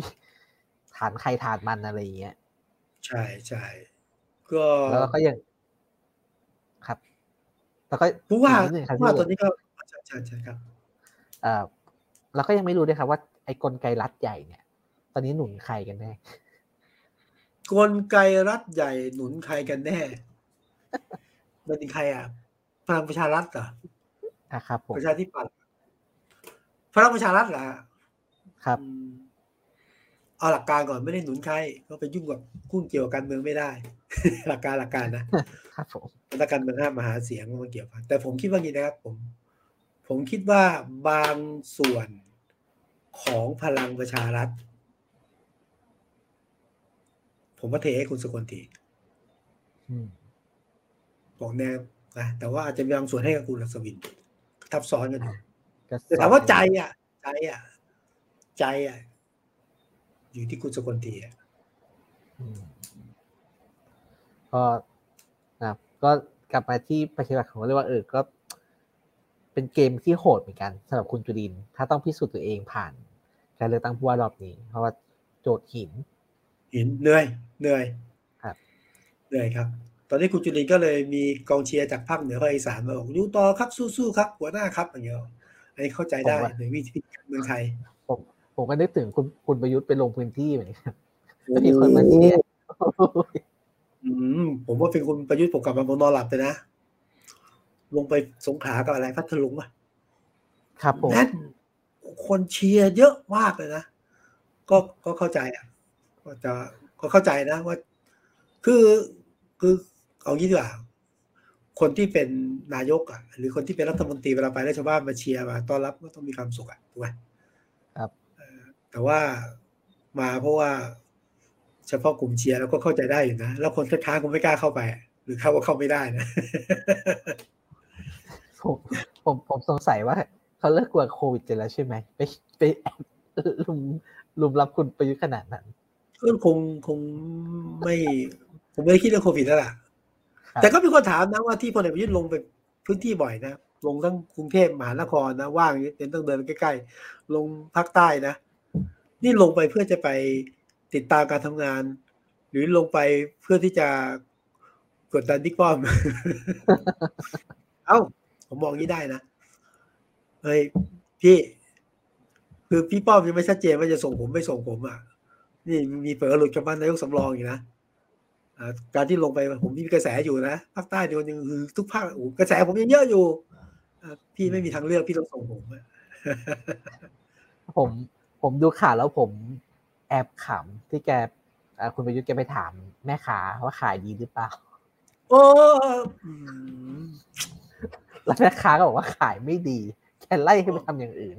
ฐานใครฐานมันอะไรอย่างเงี้ย ใช่ใช่ก็แล้วก็ยังครับ แล้วก็ผู้ว่าหนึ่งครับผู้ว่าตอนนี้ก็ใช่ใช่ใช่ครับเอ่อเราก็ยังไม่รู้ด้วยครับว่าไอ้กลไกรัฐใหญ่เนี่ย ตอนนี้หนุนใครกันแน่กลไกรัฐใหญ่หนุนใครกันแน่เป็นใครอะพลังประชารัฐเหรอนะครับผมประชาธิปัตย์พลังประชารัฐเหรอครับอืม เอาหลักการก่อนไม่ได้หนุนใครก็ไปยุ่งกับกุ้งเกี่ยวกับการเมืองไม่ได้ หลักการหลักการนะครับผมหลักการเมืองห้ามมาหาเสียงมันเกี่ยวกันแต่ผมคิดว่างี้นะครับ ผม ผมคิดว่าบางส่วนของพลังประชารัฐ ผมว่าเทให้คุณสกลทีอืมบอกแนวนะแต่ว่าอาจจะมีบางส่วนให้กับคุณลักษวิน ทับซ้อนกันอยู่ก็แต่ถามว่าใจอะ ใจอะ ใจอะ อยู่ที่คุณสกลทีอะอืมก็นะครับก็กลับมาที่ประชาธิปัตย์ของเราเรียกว่าเออก็ เป็นเกมที่โหดเหมือนกันสำหรับคุณจุรินทร์ถ้าต้องพิสูจน์ตัวเองผ่านการเลือกตั้งผู้ว่ารอบนี้ เพราะว่าโจทย์หินเห็นเหนื่อยเหนื่อยครับเหนื่อยครับ ตอนนี้คุณจุลินก็เลยมีกองเชียร์จากภาคเหนือภาคอีสานมาบอกอยู่ต่อครับสู้ๆครับ หัวหน้าครับอย่างเงี้ยอันนี้เข้าใจได้ในวิธีการเมืองไทย ผมผมก็นึกถึงคุณคุณประยุทธ์ไปลงพื้นที่เหมือนกันก็มีคนมาเชียร์อืมผมว่าเป็นคุณประยุทธ์ผมกลับมาผมนอนหลับเลยนะ ลงไปสงขลากับอะไรพัทลุงป่ะครับผมแน่นคนเชียร์เยอะมากเลยนะ ก็ก็เข้าใจอะก็จะก็เข้าใจนะว่า คือคือเอางี้ดีกว่าคนที่เป็นนายกอะ หรือคนที่เป็นรัฐมนตรีเวลาไปแล้วชาวบ้านมาเชียร์มาต้อนรับก็ต้องมีความสุขอะถูกไหมครับเอ่อ แต่ว่ามาเพราะว่าเฉพาะกลุ่มเชียร์แล้วก็เข้าใจได้อยู่นะ แล้วคนค้านๆคงไม่กล้าเข้าไป หรือเข้าก็เข้าไม่ได้นะผมผมผมสงสัยว่าเขาเลิกกลัวโควิดกันแล้วใช่ไหมไปไปแอบลุมลุมรับคุณประยุทธ์ขนาดนั้นก็คงคงไม่ผมไม่ได้คิดเรื่องโควิดแล้วล่ะครับแต่ก็มีคนถามนะว่าที่พลเอกประยุทธ์ลงไปพื้นที่บ่อยนะ ลงทั้งกรุงเทพมหานครนะ ว่างเป็นต้องเดินใกล้ๆ ลงภาคใต้นะ นี่ลงไปเพื่อจะไปติดตามการทำงาน หรือลงไปเพื่อที่จะกดดันบิ๊กป้อม เอ้า ผมมองงี้ได้นะเฮ้ยพี่ คือพี่ป้อมยังไม่ชัดเจนว่าจะส่งผมไม่ส่งผมอะ นี่มีเปิดหลุดกับบ้านนายกสำรองอยู่นะการที่ลงไปผมมีกระแสอยู่นะภาคใต้เดียวนึงคือทุกภาคโอ้กระแสผมยังเยอะอยู่พี่ไม่มีทางเลือกพี่ต้องส่งผมอะผม ผมดูข่าวแล้วผมแอบขำที่แกอ่าคุณประยุทธ์แกไปถามแม่ค้าว่าขายดีหรือเปล่า โอ้อืมแล้วแม่ค้าก็บอกว่าขายไม่ดีแกไล่ให้ไปทำอย่างอื่น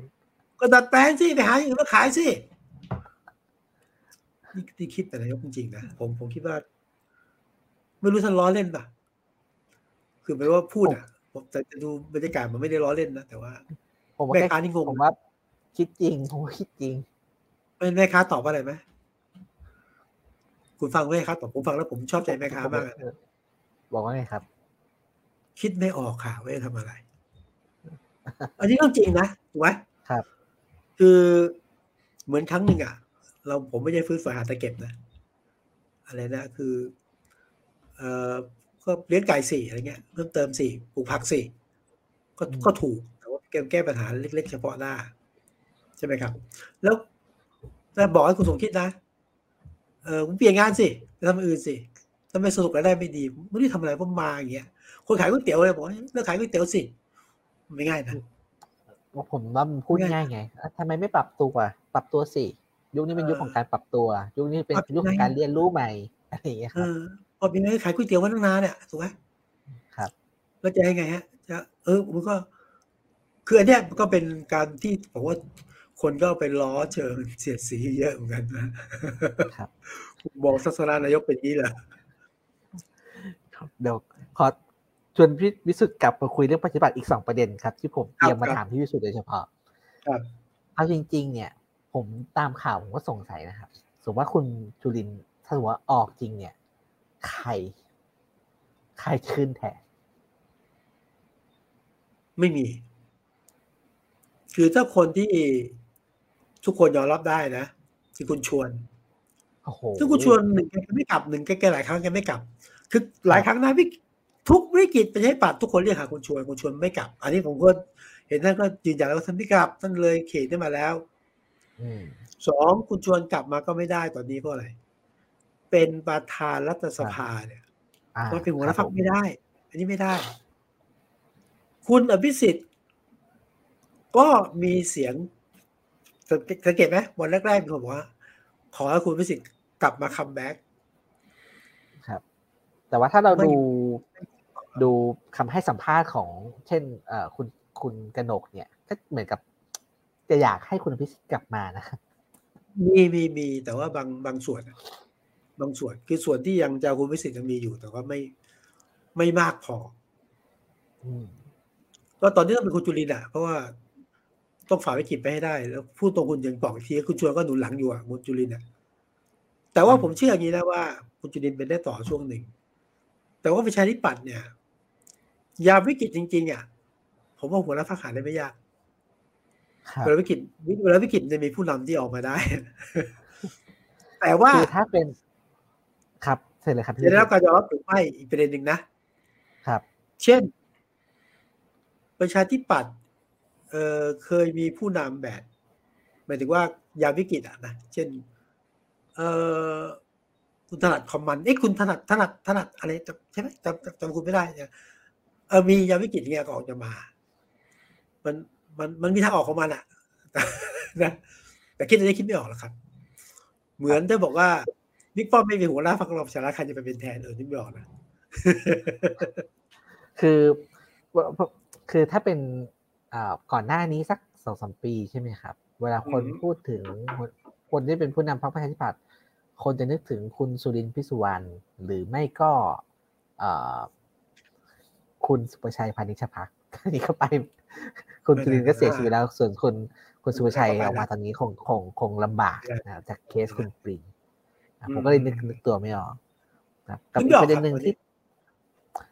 ก็ดัดแปลงสิไปหาอย่างอื่นมาขายสินี่ที่คิดแต่นายกจริงๆนะผมผมคิดว่า ไม่รู้ท่านล้อเล่นป่ะ คือหมายว่าพูดอะผมแต่จะดูบรรยากาศมันไม่ได้ล้อเล่นนะแต่ว่าผมว่าแม่แกค้านี่งงผมว่า คิดจริงผมว่าคิดจริงแม่ค้าตอบว่าอะไรไหมคุณฟังแม่ค้าตอบผมฟังแล้วผมชอบใจแม่ค้ามากอะบอกว่าไงครับ คิดไม่ออกค่ะว่าจะทำอะไร อันนี้เรื่องจริงนะถูกไหมครับ คือเหมือนครั้งหนึ่งอะ เราผมไม่ใช่ฟื้นฝอยหาตะเก็บนะอะไรนะคือ เอ่อก็เลี้ยงไก่สี่อะไรเงี้ยเพิ่มเติมสี่ปลูกผักสี่ก็อืมก็ถูกแต่ว่าแก้แก้ปัญหาเล็ก ๆ เฉพาะหน้าใช่ไหมครับแล้วแล้วบอกให้คุณสมคิดนะ เออผมเปลี่ยนงานสิไปทำอย่างอื่นสิถ้าไม่สนุกแล้วได้ไม่ดีผมไม่ได้ทำอะไรผมมาอย่างเงี้ย คนขายก๋วยเตี๋ยวเลยบอกว่าเลิกขายก๋วยเตี๋ยวสิไม่ง่ายนะว่าผมว่ามันพูดง่ายง่ายไงอะทำไมไม่ปรับตัวปรับตัวสิยุคนี้เป็นยุคของการปรับตัว ยุคนี้เป็นปรับยุคของยังไงการเรียนรู้ใหม่อะไรอย่างเงี้ยคเอรับอพอเป็นไงขายก๋วยเตี๋ยวมาตั้งนานเนี่ยถูกไหมครับ แล้วจะยังไงฮะจะเออมันก็คืออันเนี้ยมันก็เป็นการที่บอกว่า คนก็ไปล้อเชิงเสียดสีเยอะเหมือนกันนะครับบอกศาสนานายกเป็นอย่างนี้เหรอเดี๋ยวขอชวนพี่วิสุทธ์กลับมาคุยเรื่องปฏิบัติอีกสองประเด็นครับ ที่ผมเตรียมมาถามพี่วิสุทธ์โดยเฉพาะครับเอาจริง ๆ เนี่ย ผมตามข่าวผมก็สงสัยนะครับสมมติว่าคุณจุลินทร์ถ้าสมมติว่าออกจริง เนี่ย ใคร ใครขึ้นแทนไม่มี คือถ้าคนที่ ทุกคนยอมรับได้นะคือคุณชวนโอ้โหถ้าคุณชวนหนึ่งแกไม่กลับหนึ่งแกแกหลายครั้งแกไม่กลับ คือหลายครั้งนะวิกทุกวิกฤตประชาธิปัตย์ทุกคนเรียกหาคุณชวนคุณชวนไม่กลับ อันนี้ผมก็เห็นท่านก็ยืนยันแล้วว่าท่านไม่กลับท่านเลยเขตได้มาแล้วอืมสองคุณชวนกลับมาก็ไม่ได้ตอนนี้เพราะอะไร เป็นประธานรัฐสภาเนี่ยอ่าว่าเป็นหัวหน้าพรรับไม่ได้ อันนี้ไม่ได้ คุณอภิสิทธิ์ก็มีเสียง สังเกตไหมวันแรกๆมีคนบอกว่า ขอให้คุณอภิสิทธิ์กลับมา comebackครับ แต่ว่าถ้าเราไม่ดูดูคำให้สัมภาษณ์ของ เช่นเอ่อคุณคุณกนกเนี่ย ก็เหมือนกับ จะอยากให้คุณพิสิทธิ์กลับมานะมีมีมีแต่ว่าบางบางส่วนอะบางส่วนคือส่วนที่ยังจะเอาคุณพิสิทธิ์ยังมีอยู่แต่ว่าไม่ไม่มากพออืมก็ตอนนี้ต้องเป็นคุณจุลินทร์อะ เพราะว่า ต้องฝ่าวิกฤตไปให้ได้ แล้วพูดตรงคุณยังบอกอีกทีคุณชวนก็หนุนหลังอยู่อะคุณจุลินทร์อะแต่ว่าผมเชื่ออย่างนี้นะว่า คุณจุลินทร์เป็นได้ต่อช่วงหนึ่ง แต่ว่าประชาธิปัตย์เนี่ย ยามวิกฤตจริง ๆอะผมว่าหัวหน้าพรรคหาได้ไม่ยากครับเวลาวิกฤตเวลาวิกฤตจะมีผู้นำที่ออกมาได้ แต่ว่าคือถ้าเป็นครับเสร็จเลยครับพี่จะได้รับการยอมรับหรือไม่อีกประเด็นหนึ่งนะครับ เช่น ประชาธิปัตย์ เออเคยมีผู้นำแบบหมายถึงว่ายามวิกฤตอะนะเช่นเออคุณถนัดคอมมันเอ้คุณถนัดถนัดถนัดอะไรจำใช่ไหมจำจำจำคุณไม่ได้เนี่ยเออมียามวิกฤตเงี้ยก็ออกจะมา มันมันมันมีทางออกของมันอะนะแต่คิดอะไรคิดไม่ออกหรอกครับ เหมือนจะบอกว่าบิ๊กป้อมไม่มีหัวหน้าพรรคพลังประชารัฐใครจะไปเป็นแทนเออนี่ไม่ออกนะคือคือถ้าเป็น ก่อนหน้านี้สักสองสามปีใช่ไหมครับ เวลาคนอืมพูดถึงคนที่เป็นผู้นำพรรคประชาธิปัตย์คนจะนึกถึงคุณสุรินทร์พิสุวรรณหรือไม่ก็อ่าคุณสุประชัยพานิชพักอันนี้เข้าไป คุณสุรินทร์ก็เสียชีวิตแล้ว ส่วนคุณคุณสุประชัยออกมาตอนนี้คงคงคงลำบากนะครับจากเคสคุณปริงอะผมก็เลยนึกนึกตัวไม่ออกนะครับกับอีกประเด็นหนึ่งที่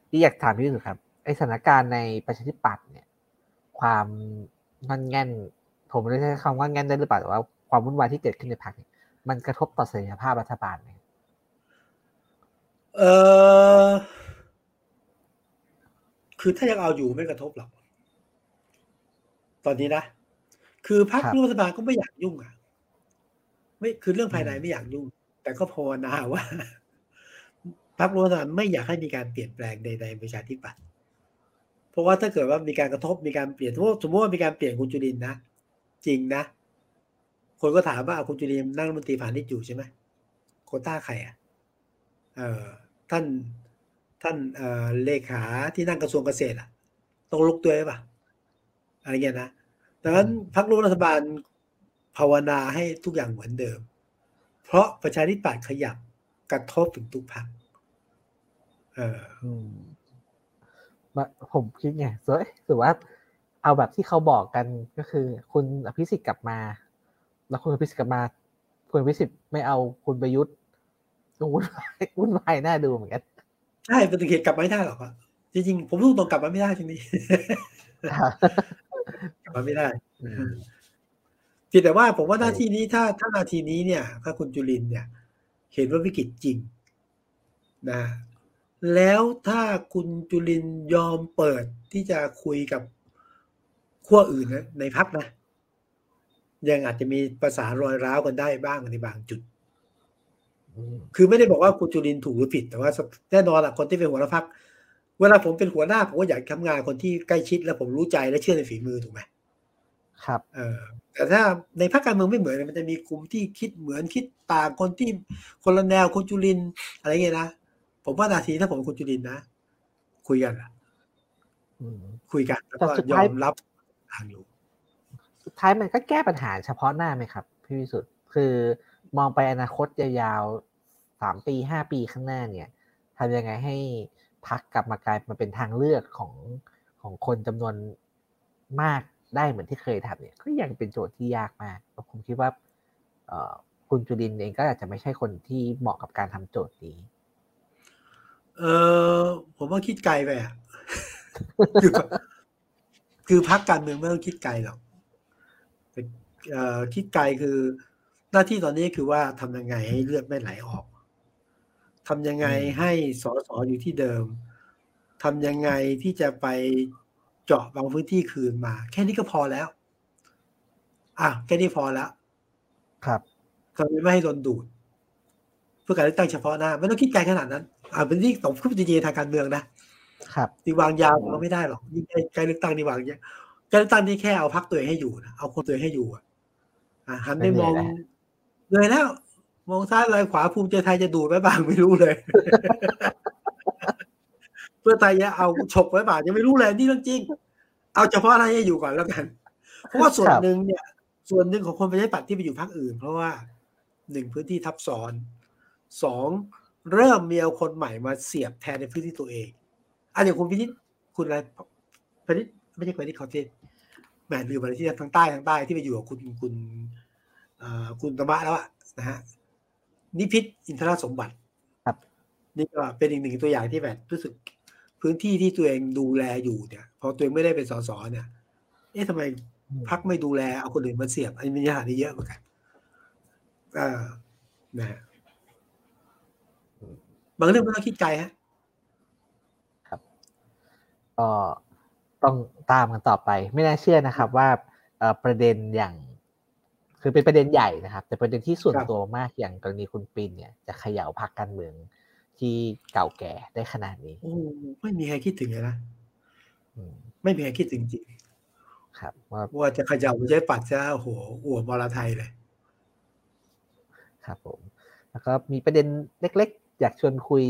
ที่อยากถามพี่สุดครับไอสถานการณ์ในประชาธิปัตย์เนี่ย ความงอนแง่น ผมไม่ได้ใช้คำว่าแง่นได้หรือเปล่าแต่ว่าความวุ่นวายที่เกิดขึ้นในพรรคมันกระทบต่อเสถียรภาพรัฐบาลไหมเออคือถ้ายังเอาอยู่ไม่กระทบหรอกตอนนี้นะ คือพรรคร่วมรัฐบาลก็ไม่อยากยุ่งอะ ไม่คือเรื่องภายในไม่อยากยุ่ง แต่ก็ภาวนาว่าพรรคร่วมรัฐบาลไม่อยากให้มีการเปลี่ยนแปลงใดๆประชาธิปัตย์ เพราะว่าถ้าเกิดว่ามีการกระทบมีการเปลี่ยนสมมติสมมติว่ามีการเปลี่ยนคุณจุลินทร์นะจริงนะ คนก็ถามว่าเอาคุณจุลินทร์นั่งรัฐมนตรีผ่านนิจอยู่ใช่ไหมโควต้าใครอะเอ่อท่านท่านเอ่อเลขาที่นั่งกระทรวงเกษตรอะต้องลุกตัวไหมป่ะอะไรเงี้ยนะดังนั้นพรรคร่วมรัฐบาลภาวนาให้ทุกอย่างเหมือนเดิม เพราะประชาธิปัตย์ขยับกระทบถึงทุกพรรคเอออืมมา ผมคิดไงสวยถือว่า เอาแบบที่เขาบอกกันก็คือ คุณอภิสิทธิ์กลับมา แล้วคุณอภิสิทธิ์กลับมา คุณอภิสิทธิ์ไม่เอาคุณประยุทธ์ก็วุ่นวายวุ่นวายน่าดูเหมือนกันใช่เป็นตุเขตกลับมาไม่ได้หรอกอะจริงๆผมพูดตรงๆกลับมาไม่ได้จริงๆกลับมาไม่ได้อืมเพียงแต่ว่าผมว่าหน้าที่นี้ถ้าถ้านาทีนี้เนี่ย ถ้าคุณจุลินทร์เนี่ย เห็นว่าวิกฤตจริง นะ แล้วถ้าคุณจุลินทร์ยอมเปิดที่จะคุยกับขั้วอื่นนะในพักนะ ยังอาจจะมีภาษารอยร้าวกันได้บ้างในบางจุดอืมคือไม่ได้บอกว่าคุณจุลินทร์ถูกหรือผิด แต่ว่าแน่นอนแหละคนที่เป็นหัวหน้าพักเวลาผมเป็นหัวหน้าผมก็อยากทำงานคนที่ใกล้ชิด แล้วผมรู้ใจและเชื่อในฝีมือถูกไหมครับเออแต่ถ้าในพรรคการเมืองไม่เหมือนกันมันจะมีกลุ่มที่คิดเหมือนคิดต่างคนที่คนละแนวคุณจุลินทร์อะไรเงี้ยนะ ผมว่านาทีถ้าผมเป็นคุณจุลินทร์นะ คุยกันอะอืมคุยกันแล้วแต่ก็สุดยท้าอยมรับทางอยู่ สุดท้ายมันก็แก้ปัญหาเฉพาะหน้าไหมครับ พี่วิสุทธ์คือมองไปอนาคตยาวๆสามปีห้าปีข้างหน้าเนี่ยทำยังไงให้พักกลับมากลายมาเป็นทางเลือกของของคนจำนวนมากได้เหมือนที่เคยทำเนี่ย ก็ยังเป็นโจทย์ที่ยากมากผมคิดว่าเอ่อคุณจุลินทร์เองก็อาจจะไม่ใช่คนที่เหมาะกับการทำโจทย์นี้ เออผมว่าคิดไกลไปอะคือคือพักการเมืองไม่ต้องคิดไกลหรอกแต่เอ่อคิดไกลคือ หน้าที่ตอนนี้คือว่าทำยังไงให้เลือดไม่ไหลออกทำยังไงอืมให้สอสออยู่ที่เดิมทำยังไงที่จะไปเจาะบางพื้นที่คืนมา แค่นี้ก็พอแล้ว อะแค่นี้พอแล้ว ครับทำไมไม่ให้โดนดูด เพื่อการเลือกตั้งเฉพาะหน้า ไม่ต้องคิดไกลขนาดนั้น อ่าเป็นที่ต้องพูดจริงๆทางการเมืองนะครับที่วางยาวเราไม่ได้หรอกยิ่งใกล้ใกล้เลือกตั้งนี่วางเยอะการเลือกตั้งนี่แค่เอาพักตัวเองให้อยู่นะเอาคนตัวเองให้อยู่อะอะหันไปมองเลยแล้ว มองซ้ายเลยขวาภูมิใจไทยจะดูดไว้บ้างไม่รู้เลย เพื่อไทยจะเอาฉกไว้บ้างยังไม่รู้เลยนี่เรื่องจริง เอาเฉพาะอะไรอยู่ก่อนแล้วกัน เพราะว่าส่วนหนึ่งเนี่ย ส่วนหนึ่งของคนประชาธิปัตย์ที่ไปอยู่พรรคอื่น เพราะว่าหนึ่งพื้นที่ทับซ้อนสอง เริ่มมีเอาคนใหม่มาเสียบแทนในพื้นที่ตัวเองอันอย่างคุณพินิษคุณอะไรพินิษไม่ใช่พินิษเขาเจนแหมลืมอะไรที่ทางใต้ทางใต้ที่ไปอยู่กับคุณคุณคุณตมะแล้วอะนะฮะนิพิษอินทรสมบัติครับ นี่ก็เป็นอีกหนึ่งตัวอย่างที่แบบรู้สึกพื้นที่ที่ตัวเองดูแลอยู่เนี่ย พอตัวเองไม่ได้เป็นสสเนี่ย เอ๊ะทำไมพักไม่ดูแลเอาคนอื่นมาเสียบอันนี้มีญาติเยอะเหมือนกันอ่านะ บางเรื่องไม่ต้องคิดไกลฮะครับก็ต้องตามกันต่อไป ไม่น่าเชื่อนะครับ ว่าประเด็นอย่าง คือเป็นประเด็นใหญ่นะครับ แต่ประเด็นที่ส่วนตัวมากอย่างกรณีคุณปินเนี่ย จะเขย่าพักการเมืองที่เก่าแก่ได้ขนาดนี้โอ้ไม่มีใครคิดถึงเลยนะไม่มีใครคิดถึงจริงครับว่าจะเขย่าใช้ปัดจะโอ้โหอวบมรไทยเลย ครับผม แล้วก็มีประเด็นเล็ก อยากชวนคุย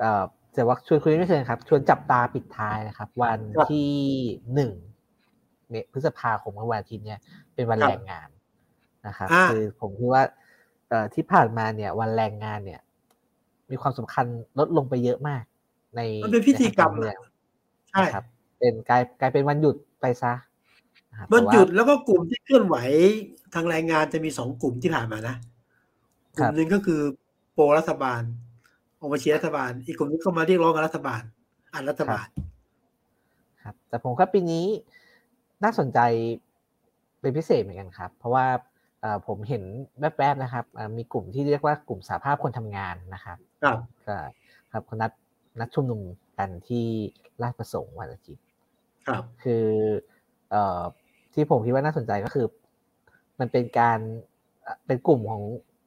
เอ่อแต่ว่าชวนคุยไม่เชิงครับ ชวนจับตาปิดท้ายนะครับ วันที่หนึ่งพฤษภาคมวันอาทิตย์เนี่ยเป็นวันแรงงานนะครับ คือผมคิดว่าเอ่อที่ผ่านมาเนี่ย วันแรงงานเนี่ย มีความสำคัญลดลงไปเยอะมาก ในมันเป็นพิธีกรรมเลยใช่ครับ เป็นกลายกลายเป็นวันหยุดไปซะวันหยุดแล้วก็กลุ่มที่เคลื่อนไหวทางแรงงานจะมีสองกลุ่มที่ผ่านมานะกลุ่มหนึ่งก็คือ โปรรัฐบาลออกมาเชียร์รัฐบาล อีกกลุ่มนึงก็มาเรียกร้องกับรัฐบาลอันรัฐบาล ครับ แต่ผมครับปีนี้น่าสนใจเป็นพิเศษเหมือนกันครับ เพราะว่าผมเห็นแวบๆนะครับมีกลุ่มที่เรียกว่ากลุ่มสาภาพคนทำงานนะครับครับครับคนนัดนัดชุมนุมกันที่ราชประสงค์วันอาทิตย์ครับ คือเอ่อที่ผมคิดว่าน่าสนใจก็คือ มันเป็นการเป็นกลุ่มของ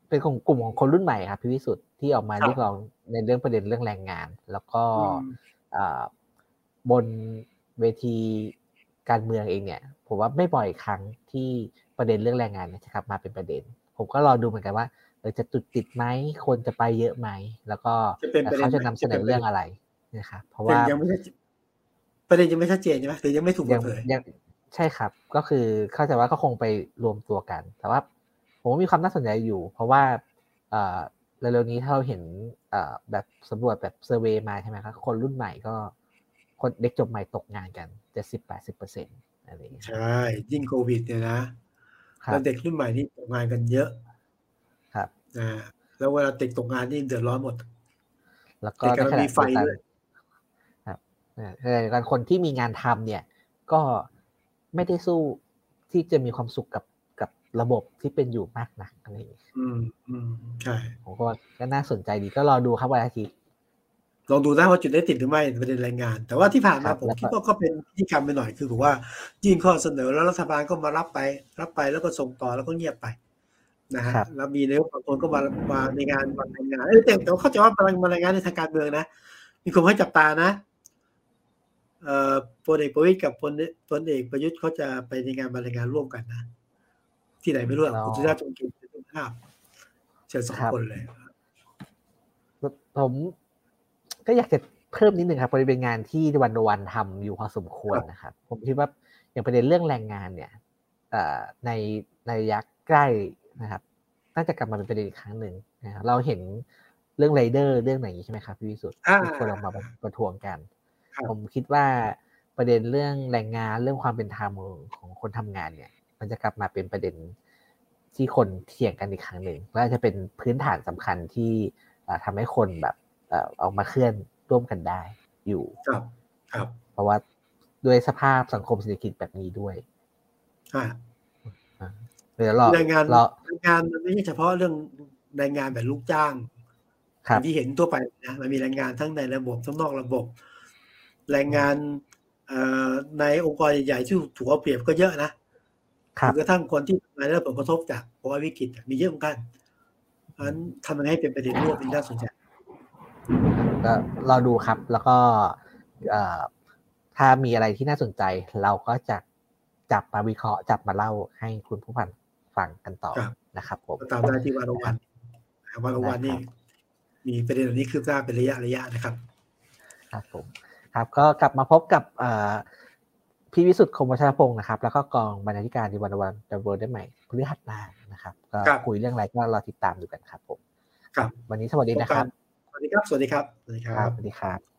เป็นกลุ่มกลุ่มของคนรุ่นใหม่ครับพี่วิสุทธ์ที่ออกมาเรียกร้องในเรื่องประเด็นเรื่องแรงงาน แล้วก็บนเวทีการเมืองเองเนี่ย ผมว่าไม่บ่อยครั้งที่ประเด็นเรื่องแรงงานเนี่ยจะกลับ มาเป็นประเด็น ผมก็รอดูเหมือนกันว่าจะจุดติดไหมคนจะไปเยอะไหมแล้วก็เขาจะนำเสนอเรื่องอะไรนะครับเพราะว่ายังไม่ใช่ประเด็นยังไม่ชัดเจนใช่ไหมหรือยังไม่ถูกเผยยังใช่ครับ ก็คือเข้าใจว่าก็คงไปรวมตัวกัน แต่ว่า ผมมีความน่าสนใจอยู่ เพราะว่าเร็วๆนี้ถ้าเราเห็นแบบสำรวจแบบเซอร์เวยมาใช่ไหมครับคนรุ่นใหม่ก็ คนเด็กจบใหม่ตกงานกันเจ็ดสิบแปดสิบเปอร์เซ็นต์อะไรอย่างเงี้ยใช่ ยิ่งโควิดเนี่ยนะแล้วเด็กรุ่นใหม่นี่ตกงานกันเยอะครับนะแล้วเวลาติดตกงานนี่เดือดร้อนหมด แล้วก็ในขณะเดียวกันครับในขณะเดียวกันคนที่มีงานทำเนี่ย ก็ไม่ได้สู้ที่จะมีความสุขกับ ระบบที่เป็นอยู่มากนักอะไรอย่างนี้อืมอืมใช่ผมก็ก็น่าสนใจดีก็รอดูครับวันอาทิตย์ลองดูได้ว่าจุดได้ติดหรือไม่ประเด็นแรงงาน แต่ว่าที่ผ่านมาผมคิดว่าก็เป็นพิธีกรรมไปหน่อยคือผมว่ายื่นข้อเสนอแล้วรัฐบาลก็มารับไป รับไปแล้วก็ส่งต่อแล้วก็เงียบไปนะฮะแล้วมีนายกบางคนก็มามาในงานวันแรงงานเออแต่แต่เขาจะว่ามามารงงานในทางการเมืองนะ มีคนให้จับตานะเอ่อพลเอกประวิตยกับพลพลเอกประยุทธ์เขาจะไปในงานบรรยายงานร่วมกันนะ ที่ไหนไม่รู้คุณสุชาติจงกินเป็นภาพเชิญสองคนเลยผมก็อยากจะเพิ่มนิดนึงครับบริเวณงานที่วันวันทำอยู่พอสมควรนะครับ ผมคิดว่าอย่างประเด็นเรื่องแรงงานเนี่ยในในระยะใกล้นะครับน่าจะกลับมาเป็นประเด็นอีกครั้งหนึ่งนะครับเราเห็นเรื่องไรเดอร์เรื่องไหนใช่ไหมครับพี่วิสุทธิ์ที่คนเรามาประท้วงกัน ผมคิดว่าประเด็นเรื่องแรงงานเรื่องความเป็นธรรมของคนทำงานเนี่ย มันจะกลับมาเป็นประเด็นที่คนเถียงกันอีกครั้งหนึ่งและจะเป็นพื้นฐานสำคัญที่ทำให้คนแบบออกมาเคลื่อนร่วมกันได้อยู่ครับครับ เพราะว่าด้วยสภาพสังคมเศรษฐกิจแบบนี้ด้วยอ่าเดี๋ยวรอแรงงานแรงงานมันไม่ใช่เฉพาะเรื่องแรงงานแบบลูกจ้างที่เห็นทั่วไปนะมันมีแรงงานทั้งในระบบทั้งนอกระบบ แรงงานในองค์กรใหญ่ๆที่ถูกเอาเปรียบก็เยอะนะ จนกระทั่งคนที่มาได้รับผลกระทบจากภาวะวิกฤตมีเยอะเหมือนกันเพราะฉะนั้นทำยังไงให้เป็นประเด็นร่วมเป็นน่าสนใจก็รอดูครับ แล้วก็ถ้ามีอะไรที่น่าสนใจ เราก็จะจับมาวิเคราะห์จับมาเล่าให้คุณผู้ฟังฟังกันต่อครับนะครับผมก็ตามได้ที่วันวันวันวันนี่มีประเด็นเหล่านี้คืบหน้าเป็นระยะระยะนะครับ ครับผม ครับก็กลับมาพบกับเอ่อ พี่วิสุทธิ์คมวัชรพงศ์นะครับ แล้วก็กองบรรณาธิการในวันวันดับเบิลได้ใหม่พฤหัสหน้านะครับก็ครับคุยเรื่องอะไรก็รอติดตามดูกันครับผมครับ วันนี้สวัสดีนะครับ สวัสดีครับ สวัสดีครับ สวัสดีคครัรับบสวัสดีครับ